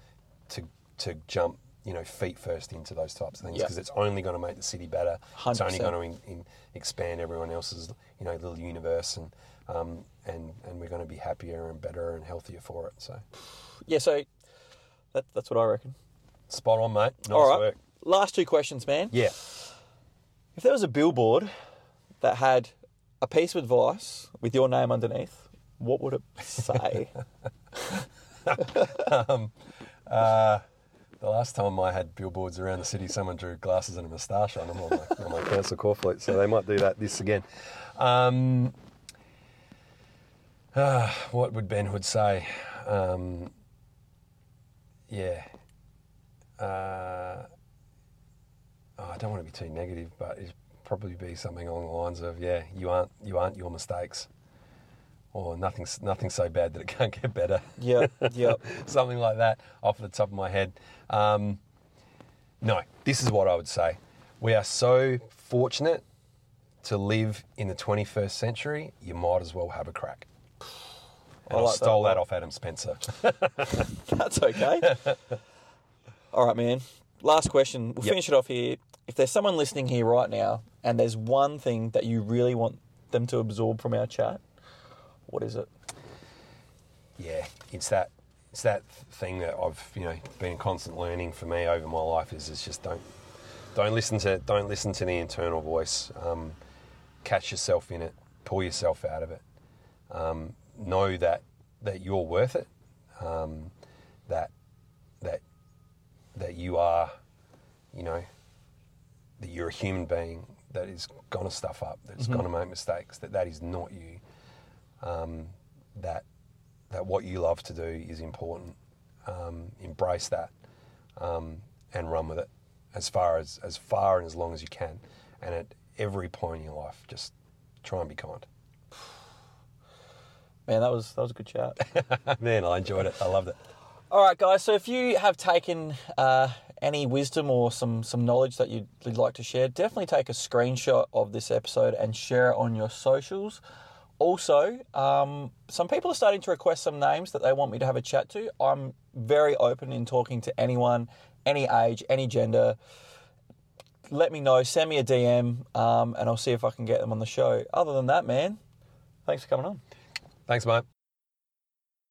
B: to to jump, you know, feet first into those types of things because it's only going to make the city better. It's only going to in, in, expand everyone else's, you know, little universe and um, and and we're going to be happier and better and healthier for it. So
A: Yeah, so that, that's what I reckon.
B: Spot on, mate. Nice
A: All right,
B: work.
A: last two questions, man.
B: Yeah.
A: If there was a billboard that had a piece of advice with your name underneath, what would it say? <laughs>
B: The last time I had billboards around the city, someone drew glasses and a moustache on them on my, on my council corflute, so they might do that this again. Um, ah, what would Ben Hood say? Um, yeah. Uh, oh, I don't want to be too negative, but it'd probably be something along the lines of, "Yeah, you aren't you aren't your mistakes," or "Nothing's nothing so bad that it <laughs> can't get better."
A: yeah, yeah. <laughs>
B: something like that off the top of my head. Um, no, this is what I would say. We are so fortunate to live in the 21st century. You might as well have a crack. <sighs> And I,
A: like that
B: stole
A: a
B: that, off Adam Spencer. <laughs>
A: That's okay. All right, man. Last question. We'll
B: Yep.
A: finish it off here. If there's someone listening here right now and there's one thing that you really want them to absorb from our chat, what is it?
B: yeah, it's that it's that thing that I've you know been constant learning for me over my life is is just don't don't listen to don't listen to the internal voice. Um, catch yourself in it, pull yourself out of it. Um, know that that you're worth it. Um, that that that you are, you know, that you're a human being that is gonna stuff up, that's gonna make mistakes. That that is not you. Um, that that what you love to do is important. Um, embrace that um, and run with it as far as as far and as long as you can. And at every point in your life, just try and be kind.
A: Man, that was that was a good chat. <laughs>
B: Man, I enjoyed it. I loved it.
A: All right, guys. So if you have taken uh, any wisdom or some some knowledge that you'd, like to share, definitely take a screenshot of this episode and share it on your socials. Also, um, some people are starting to request some names that they want me to have a chat to. I'm very open in talking to anyone, any age, any gender. let me know. Send me a DM, um, and I'll see if I can get them on the show. Other than that, man, thanks for coming on.
B: Thanks, mate.